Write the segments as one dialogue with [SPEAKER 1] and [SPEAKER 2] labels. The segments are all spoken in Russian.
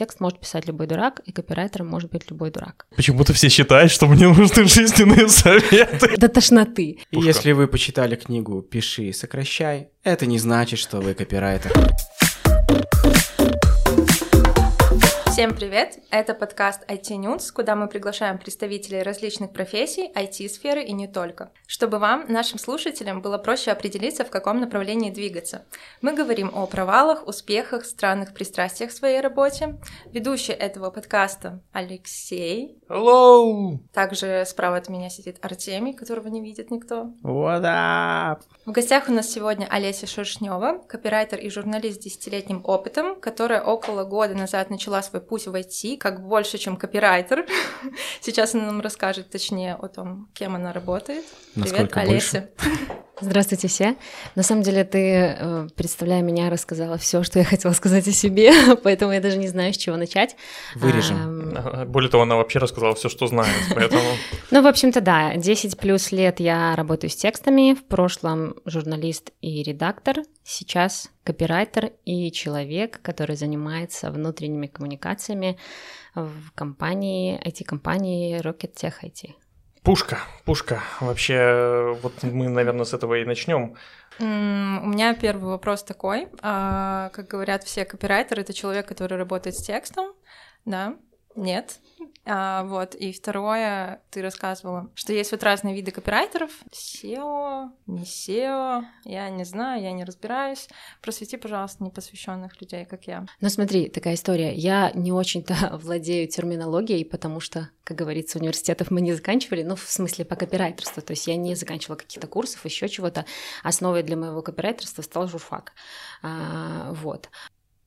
[SPEAKER 1] текст может писать любой дурак, и копирайтером может быть любой дурак.
[SPEAKER 2] Почему-то все считают, что мне нужны жизненные советы.
[SPEAKER 1] До тошноты.
[SPEAKER 3] И если вы почитали книгу «Пиши и сокращай», это не значит, что вы копирайтер.
[SPEAKER 4] Всем привет! Это подкаст IT News, куда мы приглашаем представителей различных профессий, IT-сферы и не только, чтобы вам, нашим слушателям, было проще определиться, в каком направлении двигаться. Мы говорим о провалах, успехах, странных пристрастиях в своей работе. Ведущий этого подкаста Алексей.
[SPEAKER 2] Hello!
[SPEAKER 4] Также справа от меня сидит Артемий, которого не видит никто.
[SPEAKER 3] What up?
[SPEAKER 4] В гостях у нас сегодня Олеся Шершнева, копирайтер и журналист с десятилетним опытом, которая около года назад начала свой путь в IT, как больше, чем копирайтер. Сейчас она нам расскажет точнее о том, кем она работает. Привет,
[SPEAKER 3] Насколько
[SPEAKER 4] Олеся.
[SPEAKER 1] Здравствуйте все. На самом деле ты, э, представляя меня, рассказала все, что я хотела сказать о себе, поэтому я даже не знаю, с чего начать.
[SPEAKER 3] Вырежем.
[SPEAKER 1] Ам,
[SPEAKER 2] Более того, она вообще рассказала все, что знает, поэтому...
[SPEAKER 1] Ну, в общем-то, да, 10 плюс лет я работаю с текстами, в прошлом журналист и редактор, сейчас копирайтер и человек, который занимается внутренними коммуникациями в компании, IT-компании Rocket Tech IT.
[SPEAKER 2] Пушка, пушка. Вообще, вот мы, наверное, с этого и начнем.
[SPEAKER 4] У меня первый вопрос такой. А, Как говорят все копирайтеры, это человек, который работает с текстом, да? Нет. А, вот. И второе, ты рассказывала, что есть вот разные виды копирайтеров. SEO, не SEO, я не знаю, я не разбираюсь. Просвети, пожалуйста, непосвященных людей, как я.
[SPEAKER 1] Ну смотри, такая история. Я не очень-то владею терминологией, потому что, как говорится, университетов мы не заканчивали, ну, в смысле по копирайтерству. То есть я не заканчивала каких-то курсов, еще чего-то. Основой для моего копирайтерства стал журфак. А, вот.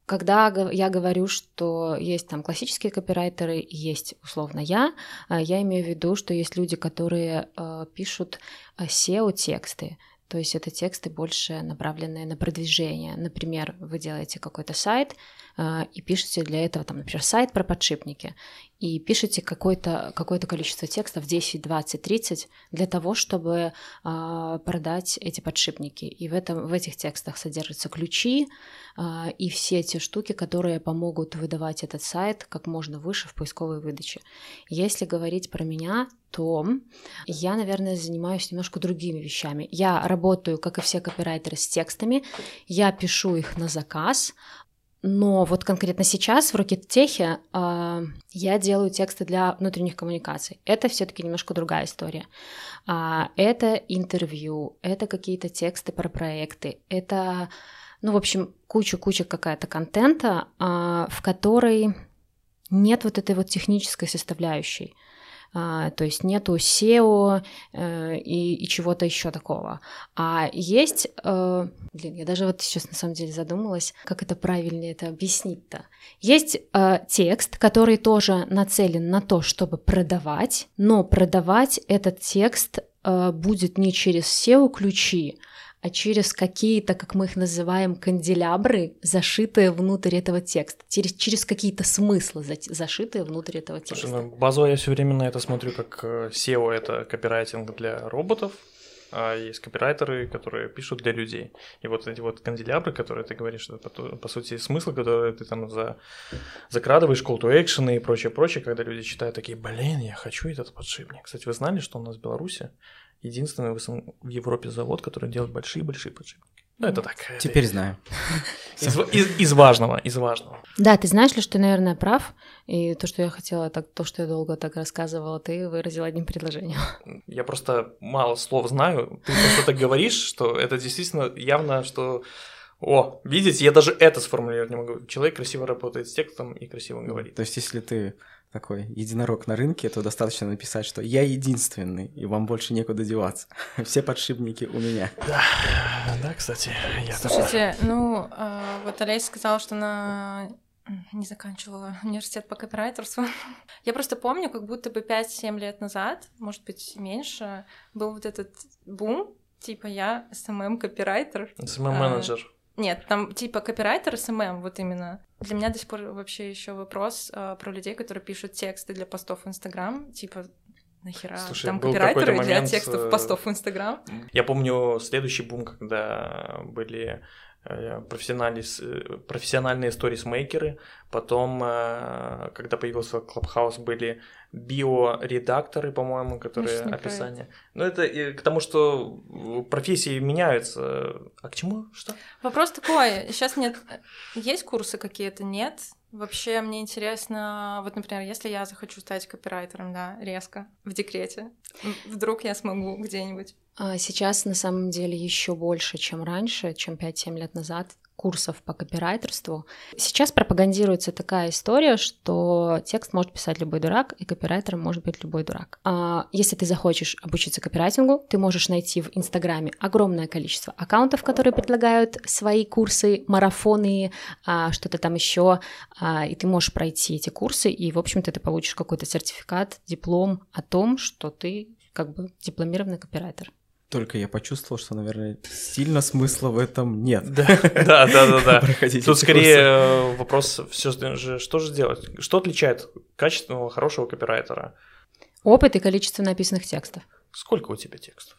[SPEAKER 1] Когда я говорю, что есть там классические копирайтеры, есть условно я, а, я имею в виду, что есть люди, которые э, пишут э, SEO-тексты, то есть это тексты больше направленные на продвижение. Например, вы делаете какой-то сайт э, и пишете для этого, там, например, сайт про подшипники, и пишете какое-то какое количество текстов, 10, 20, 30, для того, чтобы э, продать эти подшипники. И в, этом, в этих текстах содержатся ключи э, и все те штуки, которые помогут выдавать этот сайт как можно выше в поисковой выдаче. Если говорить про меня, то я, наверное, занимаюсь немножко другими вещами. Я работаю, как и все копирайтеры, с текстами, я пишу их на заказ, но вот конкретно сейчас в Рокеттехе э, я делаю тексты для внутренних коммуникаций. Это все-таки немножко другая история. А, это интервью, это какие-то тексты про проекты, это, ну, в общем, куча-куча какая-то контента, а, в которой нет вот этой вот технической составляющей. А, то есть нету SEO э, и, и чего-то еще такого. А есть, э, блин, я даже вот сейчас на самом деле задумалась, как это правильнее это объяснить-то. Есть э, текст, который тоже нацелен на то, чтобы продавать, но продавать этот текст будет не через SEO-ключи, а через какие-то, как мы их называем, канделябры, зашитые внутрь этого текста, через, через какие-то смыслы за- зашитые внутрь этого текста.
[SPEAKER 2] Слушай, ну, базово я все время на это смотрю, как э, SEO — это копирайтинг для роботов, а есть копирайтеры, которые пишут для людей. И вот эти вот канделябры, которые ты говоришь, это по, по сути смысл, который ты там за, закрадываешь, call to action и прочее, прочее, когда люди читают такие, блин, я хочу этот подшипник. Кстати, вы знали, что у нас в Беларуси единственный в Европе завод, который делает большие-большие подшипники? Ну, это так. это
[SPEAKER 3] Теперь знаю.
[SPEAKER 2] Из, из- из важного, из важного.
[SPEAKER 1] Да, ты знаешь ли, что ты, наверное, прав, и то, что я хотела, так, то, что я долго так рассказывала, ты выразил одним предложением.
[SPEAKER 2] Я просто мало слов знаю. Ты просто так говоришь, что это действительно явно, что... О, видите, я даже это сформулировать не могу. Человек красиво работает с текстом и красиво говорит.
[SPEAKER 3] То есть, если ты такой единорог на рынке, то достаточно написать, что я единственный, и вам больше некуда деваться. Все подшипники у меня.
[SPEAKER 2] Да, да, кстати, я тоже.
[SPEAKER 4] Слушайте, ну, а, вот Олеся сказала, что она не заканчивала университет по копирайтерству. Я просто помню, как будто бы 5-7 лет назад, может быть, меньше, был вот этот бум, типа я SMM-копирайтер.
[SPEAKER 2] СММ-менеджер.
[SPEAKER 4] Нет, там типа копирайтер SMM, вот именно. Для меня до сих пор вообще еще вопрос а, про людей, которые пишут тексты для постов в Инстаграм, типа нахера
[SPEAKER 2] Слушай,
[SPEAKER 4] там копирайтеры
[SPEAKER 2] какой-то
[SPEAKER 4] для
[SPEAKER 2] момент,
[SPEAKER 4] текстов
[SPEAKER 2] э,
[SPEAKER 4] постов в Инстаграм.
[SPEAKER 2] Я помню следующий бум, когда были э, профессиональные, с- э, профессиональные сторисмейкеры, потом, э, когда появился Clubhouse, были биоредакторы, по-моему, которые описание. Ну, это к тому, что э, профессии меняются. А к чему? Что?
[SPEAKER 4] Вопрос такой, сейчас нет, есть курсы какие-то, нет? Вообще мне интересно, вот, например, если я захочу стать копирайтером, да, резко, в декрете, вдруг я смогу где-нибудь.
[SPEAKER 1] А Сейчас на самом деле еще больше, чем раньше, чем 5-7 лет назад, курсов по копирайтерству. Сейчас пропагандируется такая история, что текст может писать любой дурак, и копирайтером может быть любой дурак. А Если ты захочешь обучиться копирайтингу, ты можешь найти в Инстаграме огромное количество аккаунтов, которые предлагают свои курсы, марафоны, а, что-то там еще, а, и ты можешь пройти эти курсы, и, в общем-то, ты получишь какой-то сертификат, диплом о том, что ты как бы дипломированный копирайтер.
[SPEAKER 3] Только я почувствовал, что, наверное, сильно смысла в этом нет.
[SPEAKER 2] Да, да, да, да. да.
[SPEAKER 3] Проходить
[SPEAKER 2] Тут скорее
[SPEAKER 3] курсы.
[SPEAKER 2] э, вопрос, все же, что же делать? Что отличает качественного, хорошего копирайтера?
[SPEAKER 1] Опыт и количество написанных текстов.
[SPEAKER 2] Сколько у тебя текстов?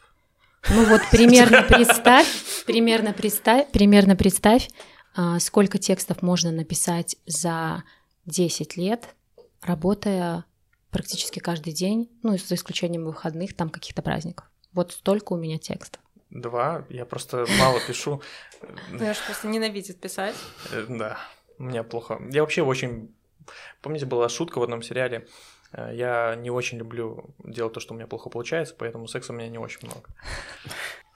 [SPEAKER 1] Ну вот примерно представь, примерно представь, примерно представь, а, сколько текстов можно написать за 10 лет, работая практически каждый день, ну, за исключением выходных, там каких-то праздников. Вот столько у меня текстов.
[SPEAKER 2] Два. Я просто мало пишу.
[SPEAKER 4] Знаешь, просто ненавидит писать.
[SPEAKER 2] Э, Да, меня плохо. Я вообще очень... Помните, была шутка в одном сериале? Э, Я не очень люблю делать то, что у меня плохо получается, поэтому секса у меня не очень много.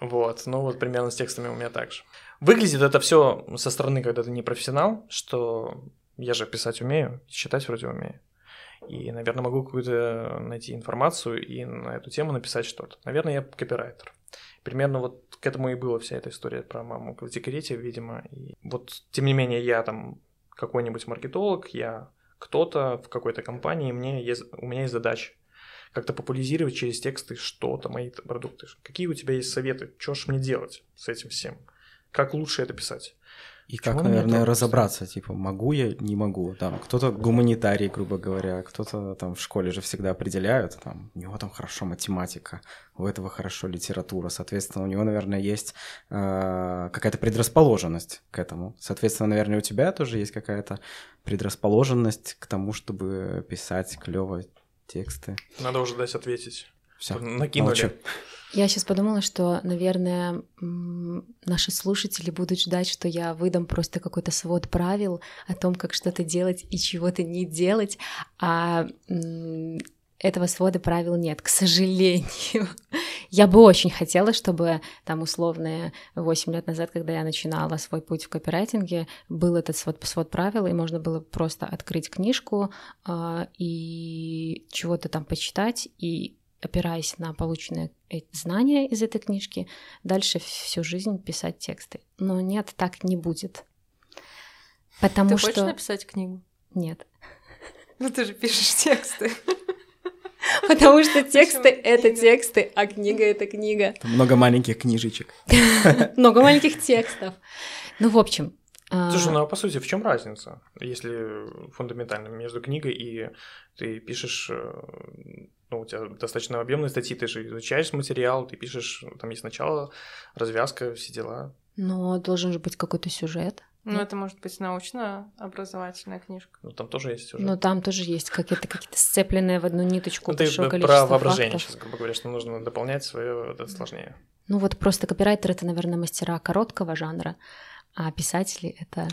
[SPEAKER 2] Вот, ну вот примерно с текстами у меня так же. Выглядит это все со стороны, когда ты не профессионал, что я же писать умею, считать вроде умею. И, наверное, могу какую-то найти информацию и на эту тему написать что-то. Наверное, я копирайтер. Примерно вот к этому и была вся эта история про маму в декрете, видимо. И вот, тем не менее, я там какой-нибудь маркетолог, я кто-то в какой-то компании, мне есть, у меня есть задача как-то популяризировать через тексты что-то, мои продукты. Какие у тебя есть советы? Что ж мне делать с этим всем? Как лучше это писать?
[SPEAKER 3] И
[SPEAKER 2] Почему
[SPEAKER 3] как, наверное, разобраться, типа, могу я, не могу. Там кто-то гуманитарий, грубо говоря, кто-то там в школе же всегда определяют, там, у него там хорошо математика, у этого хорошо литература, соответственно, у него, наверное, есть э, какая-то предрасположенность к этому. Соответственно, наверное, у тебя тоже есть какая-то предрасположенность к тому, чтобы писать клево тексты.
[SPEAKER 2] Надо уже дать ответить.
[SPEAKER 3] Все,
[SPEAKER 2] Накинули.
[SPEAKER 1] Я сейчас подумала, что, наверное, наши слушатели будут ждать, что я выдам просто какой-то свод правил о том, как что-то делать и чего-то не делать, а этого свода правил нет, к сожалению. Я бы очень хотела, чтобы там условные 8 лет назад, когда я начинала свой путь в копирайтинге, был этот свод, свод правил, и можно было просто открыть книжку а, и чего-то там почитать, и опираясь на полученные знания из этой книжки, дальше всю жизнь писать тексты. Но нет, так не будет. Потому
[SPEAKER 4] Ты
[SPEAKER 1] что...
[SPEAKER 4] хочешь написать книгу?
[SPEAKER 1] Нет.
[SPEAKER 4] Ну ты же пишешь тексты.
[SPEAKER 1] Потому что тексты — это тексты, а книга — это книга.
[SPEAKER 3] Там много маленьких книжечек.
[SPEAKER 1] Много маленьких текстов. Ну, в общем... а,
[SPEAKER 2] Слушай, ну а по сути, в чем разница, если фундаментально между книгой и ты пишешь, э, ну, у тебя достаточно объемные статьи, ты же изучаешь материал, ты пишешь, там есть начало, развязка, все дела.
[SPEAKER 1] Но должен же быть какой-то сюжет.
[SPEAKER 4] Ну, это может быть научно-образовательная книжка.
[SPEAKER 2] Ну, там тоже есть уже.
[SPEAKER 1] Но там тоже есть какие-то какие-то сцепленные в одну ниточку
[SPEAKER 2] Ну, ты
[SPEAKER 1] большое
[SPEAKER 2] про
[SPEAKER 1] количество
[SPEAKER 2] воображение
[SPEAKER 1] фактов.
[SPEAKER 2] сейчас, грубо говоря, что нужно дополнять свое, это сложнее.
[SPEAKER 1] Ну вот просто копирайтер — это, наверное, мастера короткого жанра, а писатели — это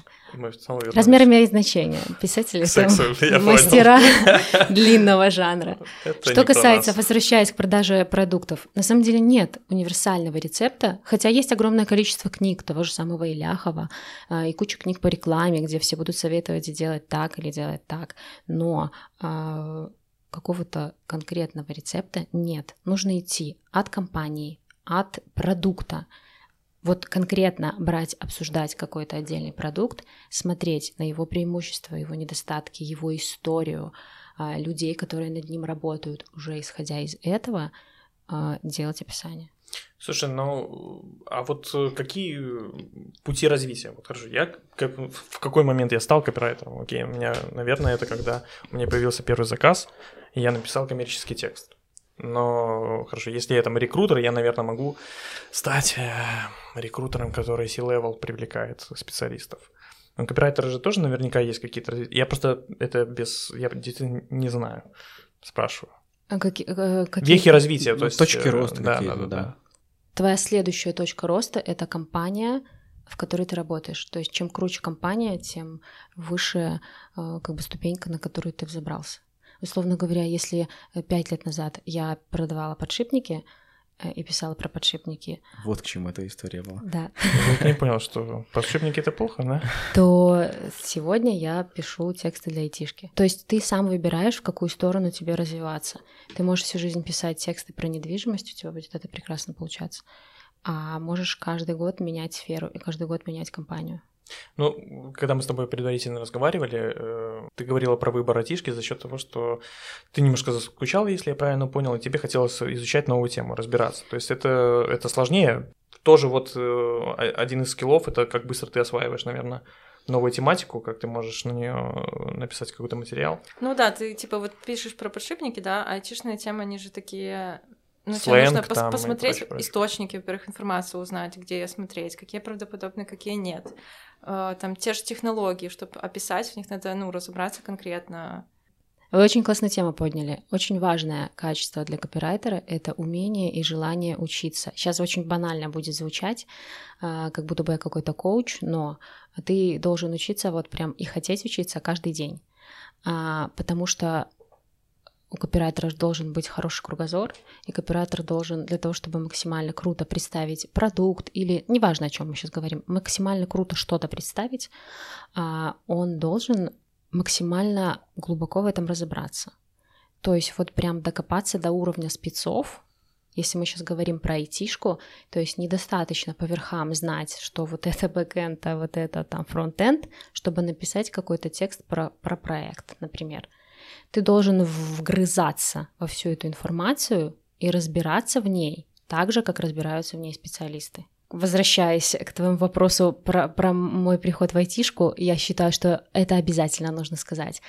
[SPEAKER 1] размер имеет значение. Писатели — это мастера длинного жанра.
[SPEAKER 2] Это
[SPEAKER 1] Что касается, возвращаясь к продаже продуктов, на самом деле нет универсального рецепта, хотя есть огромное количество книг того же самого Иляхова а, и куча книг по рекламе, где все будут советовать делать так или делать так, но а, какого-то конкретного рецепта нет. Нужно идти от компании, от продукта. Вот конкретно брать, обсуждать какой-то отдельный продукт, смотреть на его преимущества, его недостатки, его историю, а, людей, которые над ним работают, уже исходя из этого, а, делать описание.
[SPEAKER 2] Слушай, ну, а вот э, какие пути развития? Вот хорошо, я как- в какой момент я стал копирайтером? Окей, у меня, наверное, это когда у меня появился первый заказ, и я написал коммерческий текст. Но хорошо, если я там рекрутер, я, наверное, могу стать э, рекрутером, который C-level привлекает специалистов. Но копирайтеры же тоже наверняка есть какие-то... Я просто это без... Я действительно не знаю. Спрашиваю.
[SPEAKER 1] А какие, э, какие...
[SPEAKER 2] Вехи развития, то есть...
[SPEAKER 3] Точки
[SPEAKER 2] э,
[SPEAKER 3] роста
[SPEAKER 2] да,
[SPEAKER 3] какие-то,
[SPEAKER 2] да, да,
[SPEAKER 3] да.
[SPEAKER 1] Твоя следующая точка роста — это компания, в которой ты работаешь. То есть чем круче компания, тем выше как бы ступенька, на которую ты взобрался. Условно говоря, если э, пять лет назад я продавала подшипники э, и писала про подшипники,
[SPEAKER 3] Вот к чему эта история была.
[SPEAKER 1] да,
[SPEAKER 2] Я не понял, что подшипники это плохо, да?
[SPEAKER 1] то сегодня я пишу тексты для айтишки. То есть ты сам выбираешь, в какую сторону тебе развиваться. Ты можешь всю жизнь писать тексты про недвижимость, у тебя будет это прекрасно получаться. А можешь каждый год менять сферу и каждый год менять компанию.
[SPEAKER 2] Ну, когда мы с тобой предварительно разговаривали, э, ты говорила про выбор айтишки за счет того, что ты немножко заскучал, если я правильно понял, и тебе хотелось изучать новую тему, разбираться. То есть это, это сложнее. Тоже вот э, один из скиллов — это как быстро ты осваиваешь, наверное, новую тематику, как ты можешь на нее написать какой-то материал.
[SPEAKER 4] Ну да, ты типа вот пишешь про подшипники, да, а айтишные темы, они же такие... Ну, тебе
[SPEAKER 2] Сленг
[SPEAKER 4] нужно пос-
[SPEAKER 2] там
[SPEAKER 4] посмотреть
[SPEAKER 2] прочее, прочее.
[SPEAKER 4] источники, во-первых, информацию узнать, где ее смотреть, какие правдоподобные, какие нет. Э, Там те же технологии, чтобы описать, в них надо, ну, разобраться конкретно.
[SPEAKER 1] Вы очень классную тему подняли. Очень важное качество для копирайтера — это умение и желание учиться. Сейчас очень банально будет звучать, а, как будто бы я какой-то коуч, но ты должен учиться вот прям и хотеть учиться каждый день. А, Потому что у копирайтера должен быть хороший кругозор, и копирайтер должен для того, чтобы максимально круто представить продукт или, неважно, о чем мы сейчас говорим, максимально круто что-то представить, а, он должен максимально глубоко в этом разобраться. То есть вот прям докопаться до уровня спецов, если мы сейчас говорим про айтишку, то есть недостаточно по верхам знать, что вот это бэкэнд, а вот это там фронтенд, чтобы написать какой-то текст про, про проект, например. Ты должен вгрызаться во всю эту информацию и разбираться в ней так же, как разбираются в ней специалисты. Возвращаясь к твоему вопросу про, про мой приход в айтишку, я считаю, что это обязательно нужно сказать.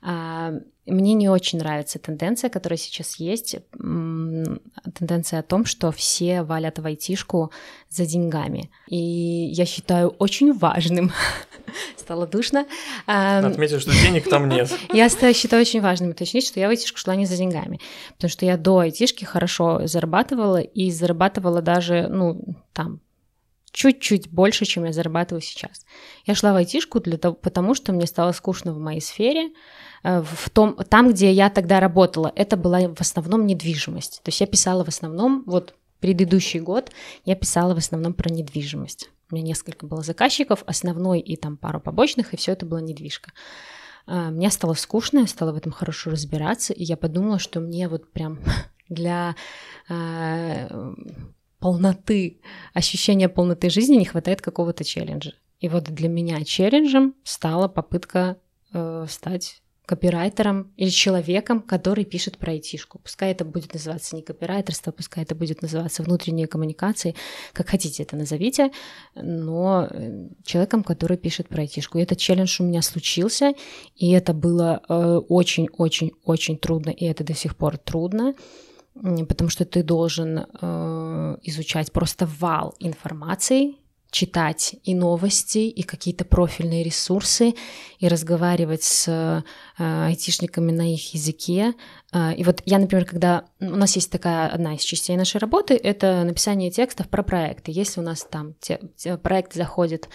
[SPEAKER 1] А, Мне не очень нравится тенденция, которая сейчас есть, тенденция о том, что все валят в айтишку за деньгами. И я считаю очень важным, стало душно,
[SPEAKER 2] Отметил, что денег там нет.
[SPEAKER 1] я считаю очень важным уточнить, что я в айтишку шла не за деньгами, потому что я до айтишки хорошо зарабатывала и зарабатывала даже, ну, там, чуть-чуть больше, чем я зарабатываю сейчас. Я шла в айтишку для того, потому что мне стало скучно в моей сфере, э, в том, там, где я тогда работала, это была в основном недвижимость. То есть я писала в основном, вот предыдущий год я писала в основном про недвижимость. У меня несколько было заказчиков, основной и там пару побочных, и все это была недвижка. А, Мне стало скучно, я стала в этом хорошо разбираться, и я подумала, что мне вот прям для а, полноты, ощущения полноты жизни не хватает какого-то челленджа. И вот для меня челленджем стала попытка э, стать копирайтером или человеком, который пишет про айтишку. Пускай это будет называться не копирайтерство, пускай это будет называться внутренние коммуникации, как хотите это назовите, но э, человеком, который пишет про айтишку. И этот челлендж у меня случился, и это было э, очень-очень-очень трудно, и это до сих пор трудно, потому что ты должен э, изучать просто вал информации, читать и новости, и какие-то профильные ресурсы, и разговаривать с э, айтишниками на их языке. А, И вот я, например, когда у нас есть такая одна из частей нашей работы, это написание текстов про проекты. Если у нас там те- те- проект заходит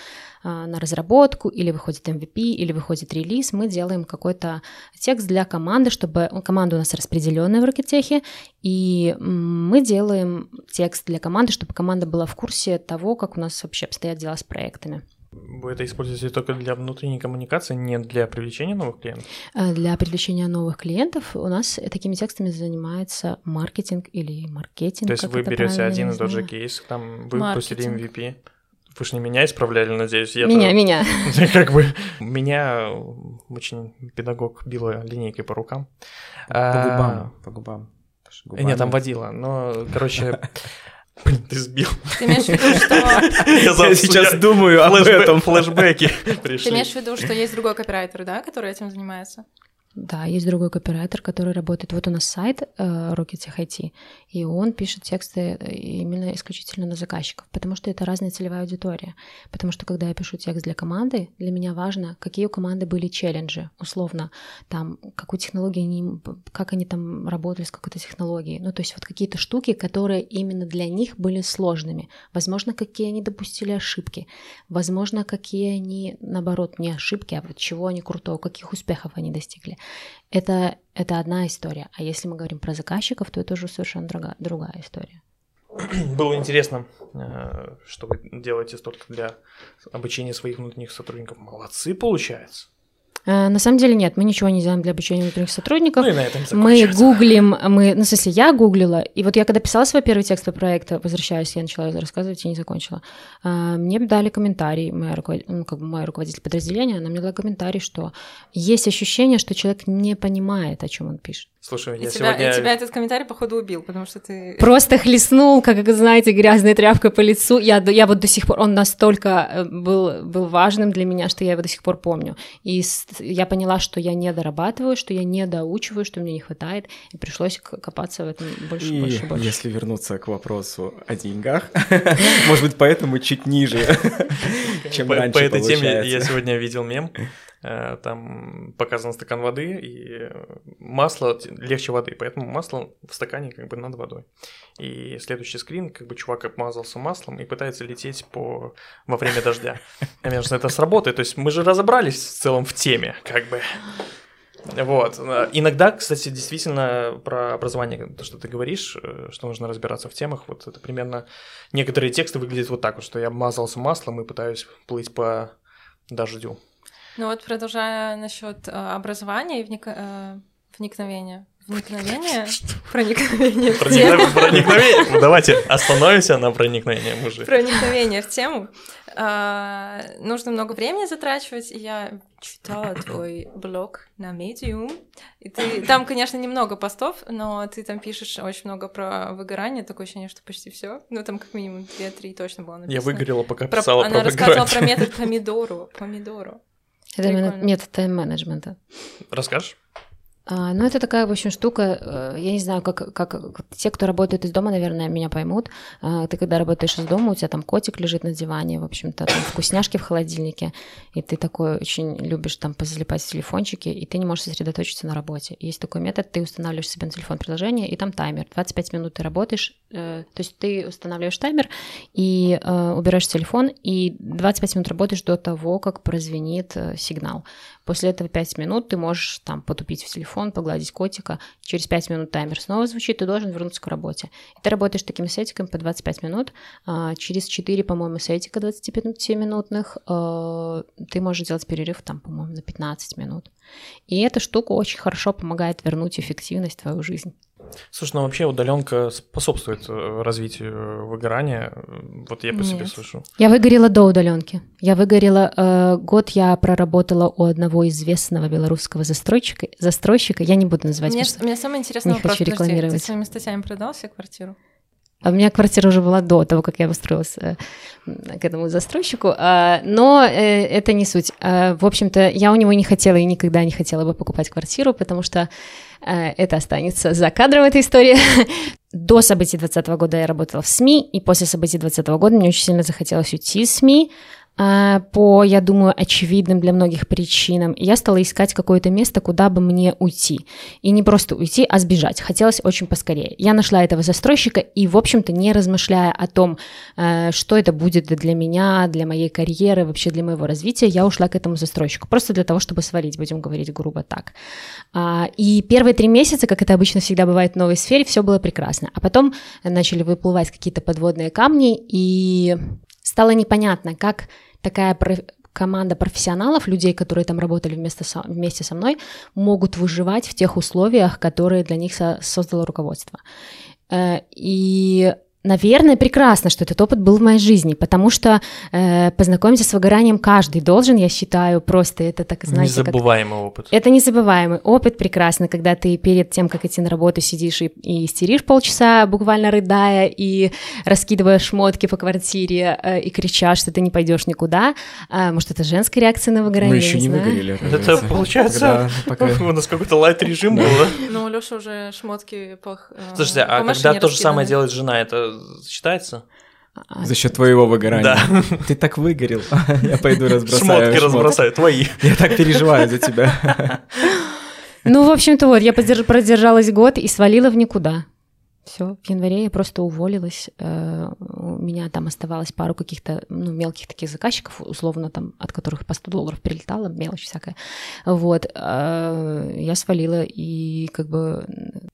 [SPEAKER 1] а, на разработку, или выходит MVP, или выходит релиз, мы делаем какой-то текст для команды, чтобы ну, команда у нас распределенная в Рокетехе, и мы делаем текст для команды, чтобы команда была в курсе того, как у нас вообще обстоят дела с проектами.
[SPEAKER 2] Вы это используете только для внутренней коммуникации, не для привлечения новых клиентов?
[SPEAKER 1] А Для привлечения новых клиентов у нас такими текстами занимается маркетинг или маркетинг.
[SPEAKER 2] То есть вы берете один и тот же кейс, там вы выпустили. MVP. Вы же не меня исправляли, надеюсь. Я
[SPEAKER 1] Меня, меня.
[SPEAKER 2] Как бы меня очень педагог била линейкой по рукам.
[SPEAKER 3] По
[SPEAKER 2] А,
[SPEAKER 3] губам, по губам. Потому что
[SPEAKER 2] Нет, там
[SPEAKER 3] губами-
[SPEAKER 2] водила, но, короче, блин, ты сбил.
[SPEAKER 4] Ты имеешь в виду, что...
[SPEAKER 3] Я сейчас думаю об этом.
[SPEAKER 2] Флэшбэки
[SPEAKER 4] Ты имеешь в виду, что есть другой копирайтер, да, который этим занимается?
[SPEAKER 1] Да, есть другой копирайтер, который работает. Вот у нас сайт э, Rocket IT, и он пишет тексты э, именно исключительно на заказчиков, потому что это разная целевая аудитория. Потому что когда я пишу текст для команды, для меня важно, какие у команды были челленджи, условно, там, какую технологию они, как они там работали с какой-то технологией. Ну, то есть вот какие-то штуки, которые именно для них были сложными. Возможно, какие они допустили ошибки. Возможно, какие они, наоборот, не ошибки, а вот чего они крутого, каких успехов они достигли. Это, это одна история. А если мы говорим про заказчиков, то это уже совершенно другая, другая история.
[SPEAKER 2] Было интересно, э, что вы делаете столько для обучения своих внутренних сотрудников. Молодцы, получается.
[SPEAKER 1] Э, на самом деле нет, мы ничего не делаем для обучения внутренних сотрудников.
[SPEAKER 2] Ну и на этом
[SPEAKER 1] мы гуглим, мы, ну, в смысле, я гуглила, и вот я когда писала свой первый текст по проекту, возвращаясь, я начала рассказывать и не закончила, э, мне дали комментарий, моя, ну, как бы мой руководитель подразделения, она мне дала комментарий, что есть ощущение, что человек не понимает, о чем он пишет.
[SPEAKER 2] Слушай,
[SPEAKER 4] и
[SPEAKER 2] я
[SPEAKER 4] тебя,
[SPEAKER 2] сегодня...
[SPEAKER 4] И тебя этот комментарий, походу, убил, потому что ты...
[SPEAKER 1] Просто хлестнул, как, знаете, грязной тряпкой по лицу. Я, я вот до сих пор... Он настолько э, был, был важным для меня, что я его до сих пор помню. И я поняла, что я не дорабатываю, что я не доучиваю, что мне не хватает, и пришлось копаться в этом больше,
[SPEAKER 3] и
[SPEAKER 1] больше, больше.
[SPEAKER 3] если вернуться к вопросу о деньгах, может быть, поэтому чуть ниже, чем раньше
[SPEAKER 2] По этой теме я сегодня видел мем, там показан стакан воды, и масло легче воды, поэтому масло в стакане как бы над водой. И следующий скрин, как бы чувак обмазался маслом и пытается лететь по... во время дождя. Кажется, это сработает. То есть мы же разобрались в целом в теме, как бы. Вот. Иногда, кстати, действительно про образование, то, что ты говоришь, э, что нужно разбираться в темах, вот это примерно... Некоторые тексты выглядят вот так вот, что я обмазался маслом и пытаюсь плыть по дождю.
[SPEAKER 4] Ну вот продолжая насчет э, образования и вник... э, вникновения. Вникновение? Проникновение в тему.
[SPEAKER 2] Проникновение. Ну, давайте остановимся на проникновении мужа.
[SPEAKER 4] Проникновение в тему. А, нужно много времени затрачивать. Я читала твой блог на Medium. И ты, там, конечно, немного постов, но ты там пишешь очень много про выгорание. Такое ощущение, что почти все. Ну, там как минимум 2-3 точно было написано.
[SPEAKER 2] Я выгорела, пока писала про,
[SPEAKER 4] про
[SPEAKER 2] Она
[SPEAKER 4] рассказывала про метод помидору. Помидору.
[SPEAKER 1] Это Прикольно. метод тайм-менеджмента.
[SPEAKER 2] Расскажешь?
[SPEAKER 1] А, ну, это такая, в общем, штука, э, я не знаю, как, как те, кто работает из дома, наверное, меня поймут. А, ты когда работаешь из дома, у тебя там котик лежит на диване, в общем-то, там вкусняшки в холодильнике, и ты такой очень любишь там позалипать в телефончике, и ты не можешь сосредоточиться на работе. Есть такой метод, ты устанавливаешь себе на телефон приложение, и там таймер. 25 минут ты работаешь, э, то есть ты устанавливаешь таймер и э, убираешь телефон, и 25 минут работаешь до того, как прозвенит сигнал. После этого 5 минут ты можешь там потупить в телефон, погладить котика. Через 5 минут таймер снова звучит, ты должен вернуться к работе. И ты работаешь таким сетиком по 25 минут. А, через 4, по-моему, сетика 25-минутных а, ты можешь делать перерыв там, по-моему, на 15 минут. И эта штука очень хорошо помогает вернуть эффективность в твою жизнь.
[SPEAKER 2] Слушай, ну вообще удаленка способствует э, развитию выгорания. Вот я по Нет. себе слышу.
[SPEAKER 1] Я выгорела до удаленки. Я выгорела э, год, я проработала у одного известного белорусского застройщика. застройщика. Я не буду называть.
[SPEAKER 4] Мне, мне самое интересное
[SPEAKER 1] не вопрос, хочу рекламировать.
[SPEAKER 4] Ты своими статьями продал себе квартиру?
[SPEAKER 1] А у меня квартира уже была до того, как я устроилась э, к этому застройщику, а, но э, это не суть. А, в общем-то, я у него не хотела и никогда не хотела бы покупать квартиру, потому что э, это останется за кадром этой истории. До событий 2020 года я работала в СМИ, и после событий 2020 года мне очень сильно захотелось уйти из СМИ, по, я думаю, очевидным для многих причинам. Я стала искать какое-то место, куда бы мне уйти. И не просто уйти, а сбежать. Хотелось очень поскорее. Я нашла этого застройщика и, в общем-то, не размышляя о том, э, что это будет для меня, для моей карьеры, вообще для моего развития, я ушла к этому застройщику. Просто для того, чтобы свалить, будем говорить грубо так. А, и первые три месяца, как это обычно всегда бывает в новой сфере, все было прекрасно. А потом начали выплывать какие-то подводные камни, и стало непонятно, как такая команда профессионалов, людей, которые там работали вместе со, вместе со мной, могут выживать в тех условиях, которые для них со, создало руководство. Э, и наверное, прекрасно, что этот опыт был в моей жизни, потому что э, познакомиться с выгоранием каждый должен, я считаю, просто это так, знаете,
[SPEAKER 2] Незабываемый
[SPEAKER 1] как...
[SPEAKER 2] опыт.
[SPEAKER 1] Это незабываемый опыт, прекрасно, когда ты перед тем, как идти на работу, сидишь и, и истеришь полчаса, буквально рыдая, и раскидывая шмотки по квартире, э, и крича, что ты не пойдешь никуда. А, может, это женская реакция на выгорание?
[SPEAKER 3] Мы еще не,
[SPEAKER 1] знаю.
[SPEAKER 3] выгорели.
[SPEAKER 2] Это получается, у нас какой-то лайт-режим был, да?
[SPEAKER 4] Ну, Лёши уже шмотки по э,
[SPEAKER 2] Слушайте, а когда то же самое делает жена, это считается?
[SPEAKER 1] А,
[SPEAKER 3] За счет твоего выгорания.
[SPEAKER 2] Да.
[SPEAKER 3] Ты так выгорел. Я пойду разбросаю
[SPEAKER 2] Шмотки разбросаю, твои.
[SPEAKER 3] Я так переживаю за тебя.
[SPEAKER 1] Ну, в общем-то, вот, я подерж- продержалась год и свалила в никуда. Все, в январе я просто уволилась. Э, У меня там оставалось пару каких-то ну, мелких таких заказчиков, условно, там, от которых по 100 долларов прилетала, мелочь всякая. Вот. э, Я свалила и как бы...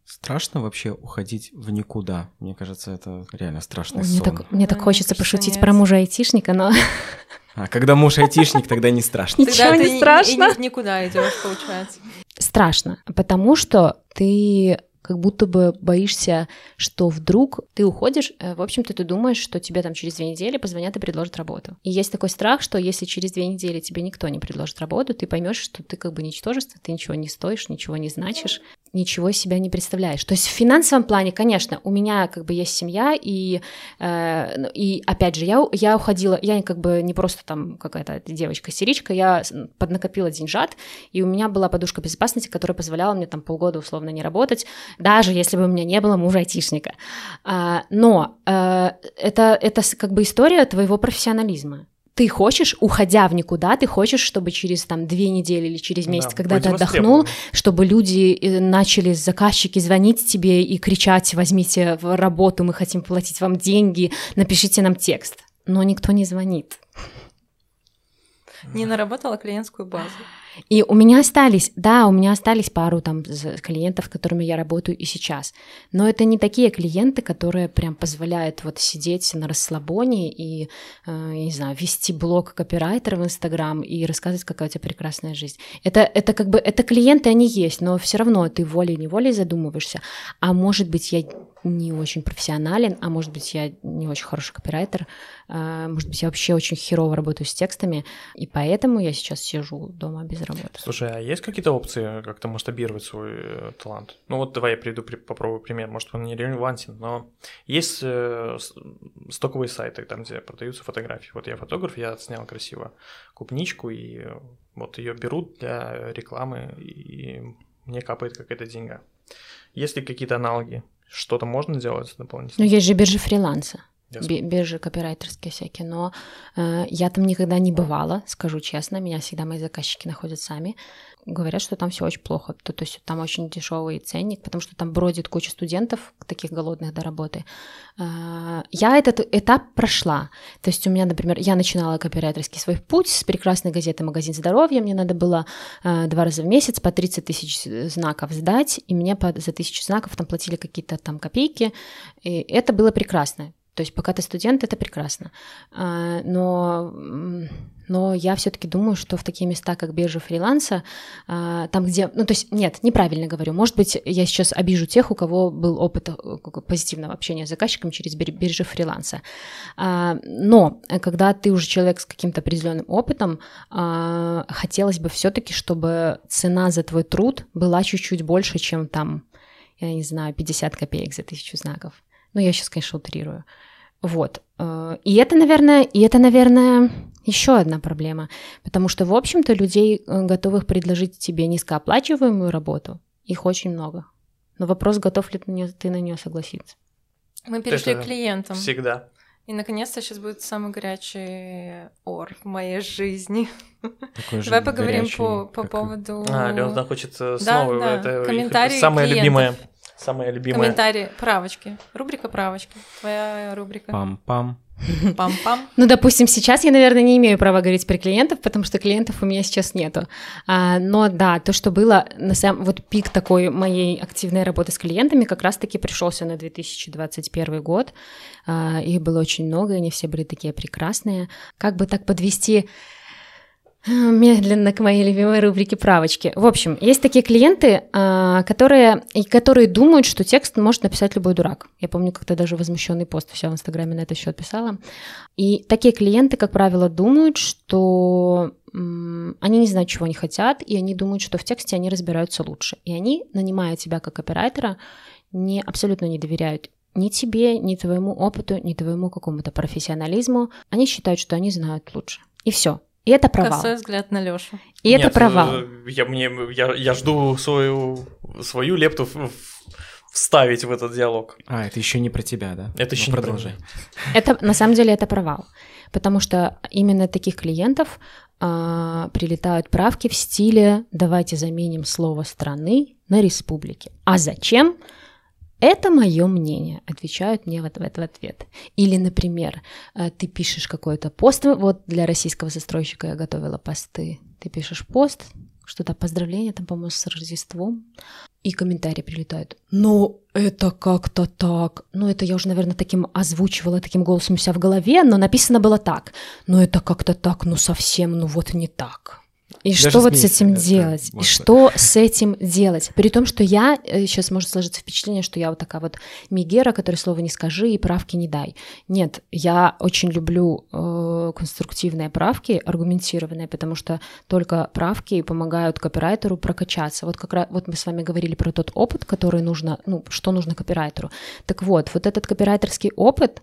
[SPEAKER 3] Страшно вообще уходить в никуда. Мне кажется, это реально страшный
[SPEAKER 1] Мне
[SPEAKER 3] сон.
[SPEAKER 1] так, мне так хочется
[SPEAKER 4] мне кажется,
[SPEAKER 1] пошутить
[SPEAKER 4] нет.
[SPEAKER 1] про мужа айтишника, но
[SPEAKER 3] А когда муж айтишник, тогда не страшно.
[SPEAKER 1] Ничего
[SPEAKER 4] Тогда
[SPEAKER 1] не страшно.
[SPEAKER 4] Никуда идешь, получается.
[SPEAKER 1] страшно, потому что ты как будто бы боишься, что вдруг ты уходишь, э, в общем-то, ты думаешь, что тебе там через две недели позвонят и предложат работу. И есть такой страх, что если через две недели тебе никто не предложит работу, ты поймешь, что ты как бы ничтожество, ты ничего не стоишь, ничего не значишь, ничего себя не представляешь. То есть в финансовом плане, конечно, у меня как бы есть семья, и, э, ну, и опять же, я, я уходила, я как бы не просто там какая-то девочка-истеричка, я поднакопила деньжат, и у меня была подушка безопасности, которая позволяла мне там полгода условно не работать, даже если бы у меня не было мужа-айтишника. А, но э, это, это как бы история твоего профессионализма. Ты хочешь, уходя в никуда, ты хочешь, чтобы через там две недели или через месяц,
[SPEAKER 2] Да,
[SPEAKER 1] когда ты отдохнул, чтобы люди э, начали, заказчики звонить тебе и кричать, возьмите в работу, мы хотим платить вам деньги, напишите нам текст. Но никто не звонит.
[SPEAKER 4] Не наработала клиентскую базу.
[SPEAKER 1] И у меня остались, да, у меня остались пару там клиентов, с которыми я работаю и сейчас. Но это не такие клиенты, которые прям позволяют вот сидеть на расслабоне и, э, не знаю, вести блог копирайтера в Инстаграм и рассказывать, какая у тебя прекрасная жизнь. Это, это как бы, это клиенты, они есть, но все равно ты волей-неволей задумываешься. А может быть, я не очень профессионален, а может быть, я не очень хороший копирайтер, а, может быть, я вообще очень херово работаю с текстами, и поэтому я сейчас сижу дома без работы.
[SPEAKER 2] Слушай, а есть какие-то опции как-то масштабировать свой э, талант? Ну вот давай я приду, при- попробую пример, может он не релевантен, но есть э, стоковые сайты, там, где продаются фотографии. Вот я фотограф, я снял красиво купничку, и вот ее берут для рекламы, и мне капает какая-то деньга. Есть ли какие-то аналоги? Что-то можно делать
[SPEAKER 1] Ну,
[SPEAKER 2] дополнительно?
[SPEAKER 1] есть же биржи фриланса, би- биржи копирайтерские всякие, но э, я там никогда не бывала, скажу честно, меня всегда мои заказчики находят сами. Говорят, что там все очень плохо, то, то есть там очень дешевый ценник, потому что там бродит куча студентов, таких голодных до работы. Э, я этот этап прошла. То есть у меня, например, я начинала копирайтерский свой путь с прекрасной газеты «Магазин здоровья», мне надо было э, два раза в месяц по 30 тысяч знаков сдать, и мне за тысячу знаков там платили какие-то там копейки, и это было прекрасно. То есть пока ты студент, это прекрасно. А, Но, но я все-таки думаю, что в такие места, как биржа фриланса, а, там, где... Ну, то есть, нет, неправильно говорю. Может быть, я сейчас обижу тех, у кого был опыт э, позитивного общения с заказчиком через бир- биржи фриланса. А, Но когда ты уже человек с каким-то определенным опытом, хотелось бы все-таки, чтобы цена за твой труд была чуть-чуть больше, чем там, я не знаю, 50 копеек за тысячу знаков. Ну, я сейчас, конечно, утрирую. Вот. Э, И это, наверное, и это, наверное, еще одна проблема. Потому что, в общем-то, людей, э, готовых предложить тебе низкооплачиваемую работу, их очень много. Но вопрос, готов ли ты на неё- ты на нее согласиться.
[SPEAKER 4] Мы перешли к клиентам.
[SPEAKER 2] Всегда.
[SPEAKER 4] И наконец-то сейчас будет самый горячий ор в моей жизни.
[SPEAKER 3] Такой же
[SPEAKER 4] Давай поговорим
[SPEAKER 3] горячий,
[SPEAKER 4] по, по
[SPEAKER 3] как
[SPEAKER 4] поводу...
[SPEAKER 2] А, Лёна хочет э,
[SPEAKER 4] Да,
[SPEAKER 2] снова.
[SPEAKER 4] да.
[SPEAKER 2] Это
[SPEAKER 4] Комментарии
[SPEAKER 2] самая
[SPEAKER 4] клиентов.
[SPEAKER 2] любимая. Самая любимая.
[SPEAKER 4] Комментарии, правочки. Рубрика правочки. Твоя рубрика.
[SPEAKER 3] Пам-пам.
[SPEAKER 4] Пам-пам.
[SPEAKER 1] Ну, допустим, сейчас я, наверное, не имею права говорить про клиентов, потому что клиентов у меня сейчас нету. А, но да, то, что было, на самом вот пик такой моей активной работы с клиентами как раз-таки пришелся на 2021 год. А, их было очень много, и они все были такие прекрасные. Как бы так подвести Медленно к моей любимой рубрике правочки. В общем, есть такие клиенты, а, которые, которые думают, что текст может написать любой дурак. Я помню, как-то даже возмущенный пост вся в Инстаграме на этот счет писала. И такие клиенты, как правило, думают, что они не знают, чего они хотят, и они думают, что в тексте они разбираются лучше. И они, нанимая тебя как оператора, не, абсолютно не доверяют ни тебе, ни твоему опыту, ни твоему какому-то профессионализму. Они считают, что они знают лучше. И все. И это провал.
[SPEAKER 4] Косой взгляд на Лёшу.
[SPEAKER 1] И Нет, это провал.
[SPEAKER 2] Э, я, мне, я, я жду свою, свою лепту вставить в этот диалог.
[SPEAKER 3] А, это еще не про тебя, да?
[SPEAKER 2] Это еще
[SPEAKER 3] ну,
[SPEAKER 2] не продолжай.
[SPEAKER 1] Это на самом деле это провал, потому что именно таких клиентов а, прилетают правки в стиле «давайте заменим слово страны на республики». А зачем? Это мое мнение, отвечают мне вот в этот ответ. Или, например, э, ты пишешь какой-то пост, вот для российского застройщика я готовила посты, ты пишешь пост, что-то поздравление там, по-моему, с Рождеством, и комментарии прилетают. Но это как-то так. Ну, это я уже, наверное, таким озвучивала, таким голосом у себя в голове, но написано было так. Но это как-то так, ну совсем, ну вот не так. И Даже что вот с этим делать? И что с этим делать? При том, что я, сейчас э, может сложиться впечатление, что я вот такая вот мигера, которой слова не скажи и правки не дай. Нет, я очень люблю э, конструктивные правки, аргументированные, потому что только правки помогают копирайтеру прокачаться. Вот как раз, вот мы с вами говорили про тот опыт, который нужно, ну, что нужно копирайтеру. Так вот, вот этот копирайтерский опыт,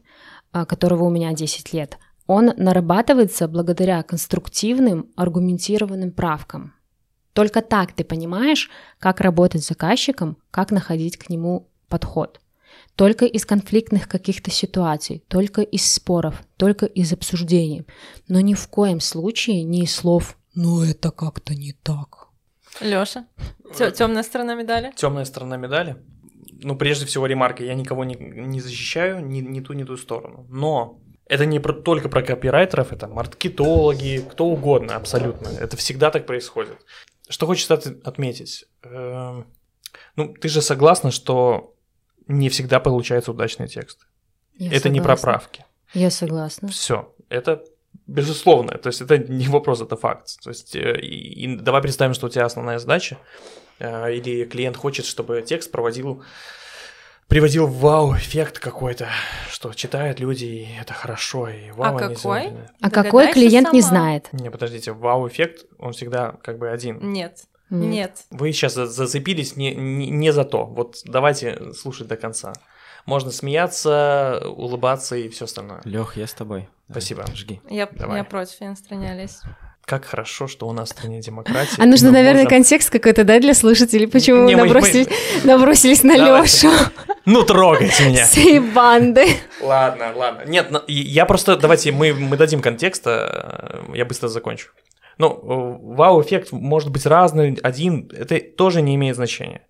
[SPEAKER 1] а, которого у меня 10 лет, он нарабатывается благодаря конструктивным, аргументированным правкам. Только так ты понимаешь, как работать с заказчиком, как находить к нему подход. Только из конфликтных каких-то ситуаций, только из споров, только из обсуждений. Но ни в коем случае не из слов «ну это как-то не так».
[SPEAKER 4] Лёша, темная сторона медали?
[SPEAKER 2] Темная сторона медали? Ну, прежде всего, ремарка. Я никого не, не защищаю, ни, ни ту, ни ту сторону. Но это не про, только про копирайтеров, это маркетологи, кто угодно, абсолютно. Это всегда так происходит. Что хочется от, отметить? Э, ну, ты же согласна, что не всегда получается удачный текст. Я это согласна. не про правки.
[SPEAKER 1] Я согласна.
[SPEAKER 2] Все, это безусловно. То есть это не вопрос, это факт. То есть э, и, и давай представим, что у тебя основная задача, э, или клиент хочет, чтобы текст проводил приводил вау-эффект какой-то, что читают люди, и это хорошо, и вау,
[SPEAKER 4] а они какой?
[SPEAKER 1] А какой клиент сама. не знает?
[SPEAKER 2] Не, подождите, вау-эффект, он всегда как бы один.
[SPEAKER 4] Нет. Нет. Нет.
[SPEAKER 2] Вы сейчас зацепились не, не, не за то. Вот давайте слушать до конца. Можно смеяться, улыбаться и все остальное.
[SPEAKER 3] Лех, я с тобой.
[SPEAKER 2] Спасибо.
[SPEAKER 3] Жги.
[SPEAKER 4] Я, Давай. я против, я на стороне
[SPEAKER 2] как хорошо, что у нас в стране демократия.
[SPEAKER 1] А нужно, наверное, можем... контекст какой-то, да, для слушателей, почему не, набросились, мы... набросились на Лёшу.
[SPEAKER 2] Ну, трогайте меня.
[SPEAKER 1] Всей банды.
[SPEAKER 2] Ладно, ладно. Нет, я просто, давайте, мы, мы дадим контекста, я быстро закончу. Ну, вау-эффект может быть разный, один, это тоже не имеет значения.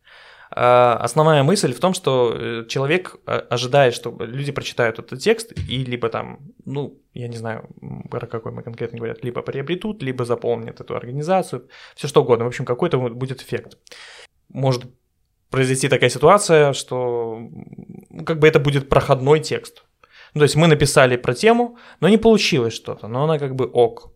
[SPEAKER 2] А, основная мысль в том, что э, человек а, ожидает, что люди прочитают этот текст и либо там, ну, я не знаю, про какой мы конкретно говорят, либо приобретут, либо заполнят эту организацию, все что угодно. В общем, какой-то будет эффект. Может произойти такая ситуация, что как бы это будет проходной текст. Ну, то есть мы написали про тему, но не получилось что-то, но она как бы ок.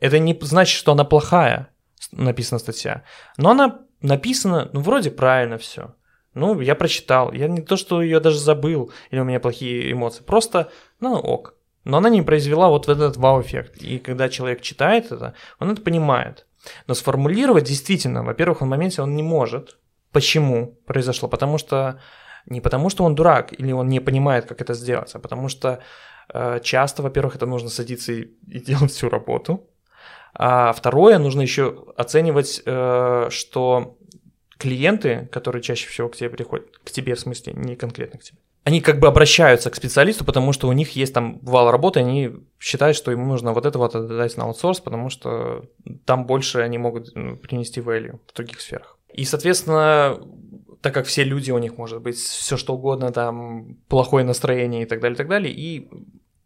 [SPEAKER 2] Это не значит, что она плохая, написана статья, но она написано, ну, вроде правильно все. Ну, я прочитал. Я не то, что ее даже забыл, или у меня плохие эмоции. Просто, ну, ок. Но она не произвела вот этот вау-эффект. И когда человек читает это, он это понимает. Но сформулировать действительно, во-первых, в моменте он не может. Почему произошло? Потому что не потому, что он дурак или он не понимает, как это сделать, а потому что э, часто, во-первых, это нужно садиться и, и делать всю работу. А второе, нужно еще оценивать, э, что клиенты, которые чаще всего к тебе приходят, к тебе в смысле, не конкретно к тебе, они как бы обращаются к специалисту, потому что у них есть там вал работы, они считают, что ему нужно вот это вот отдать на аутсорс, потому что там больше они могут принести value в других сферах. И, соответственно, так как все люди, у них может быть все что угодно, там плохое настроение и так далее, и так далее, и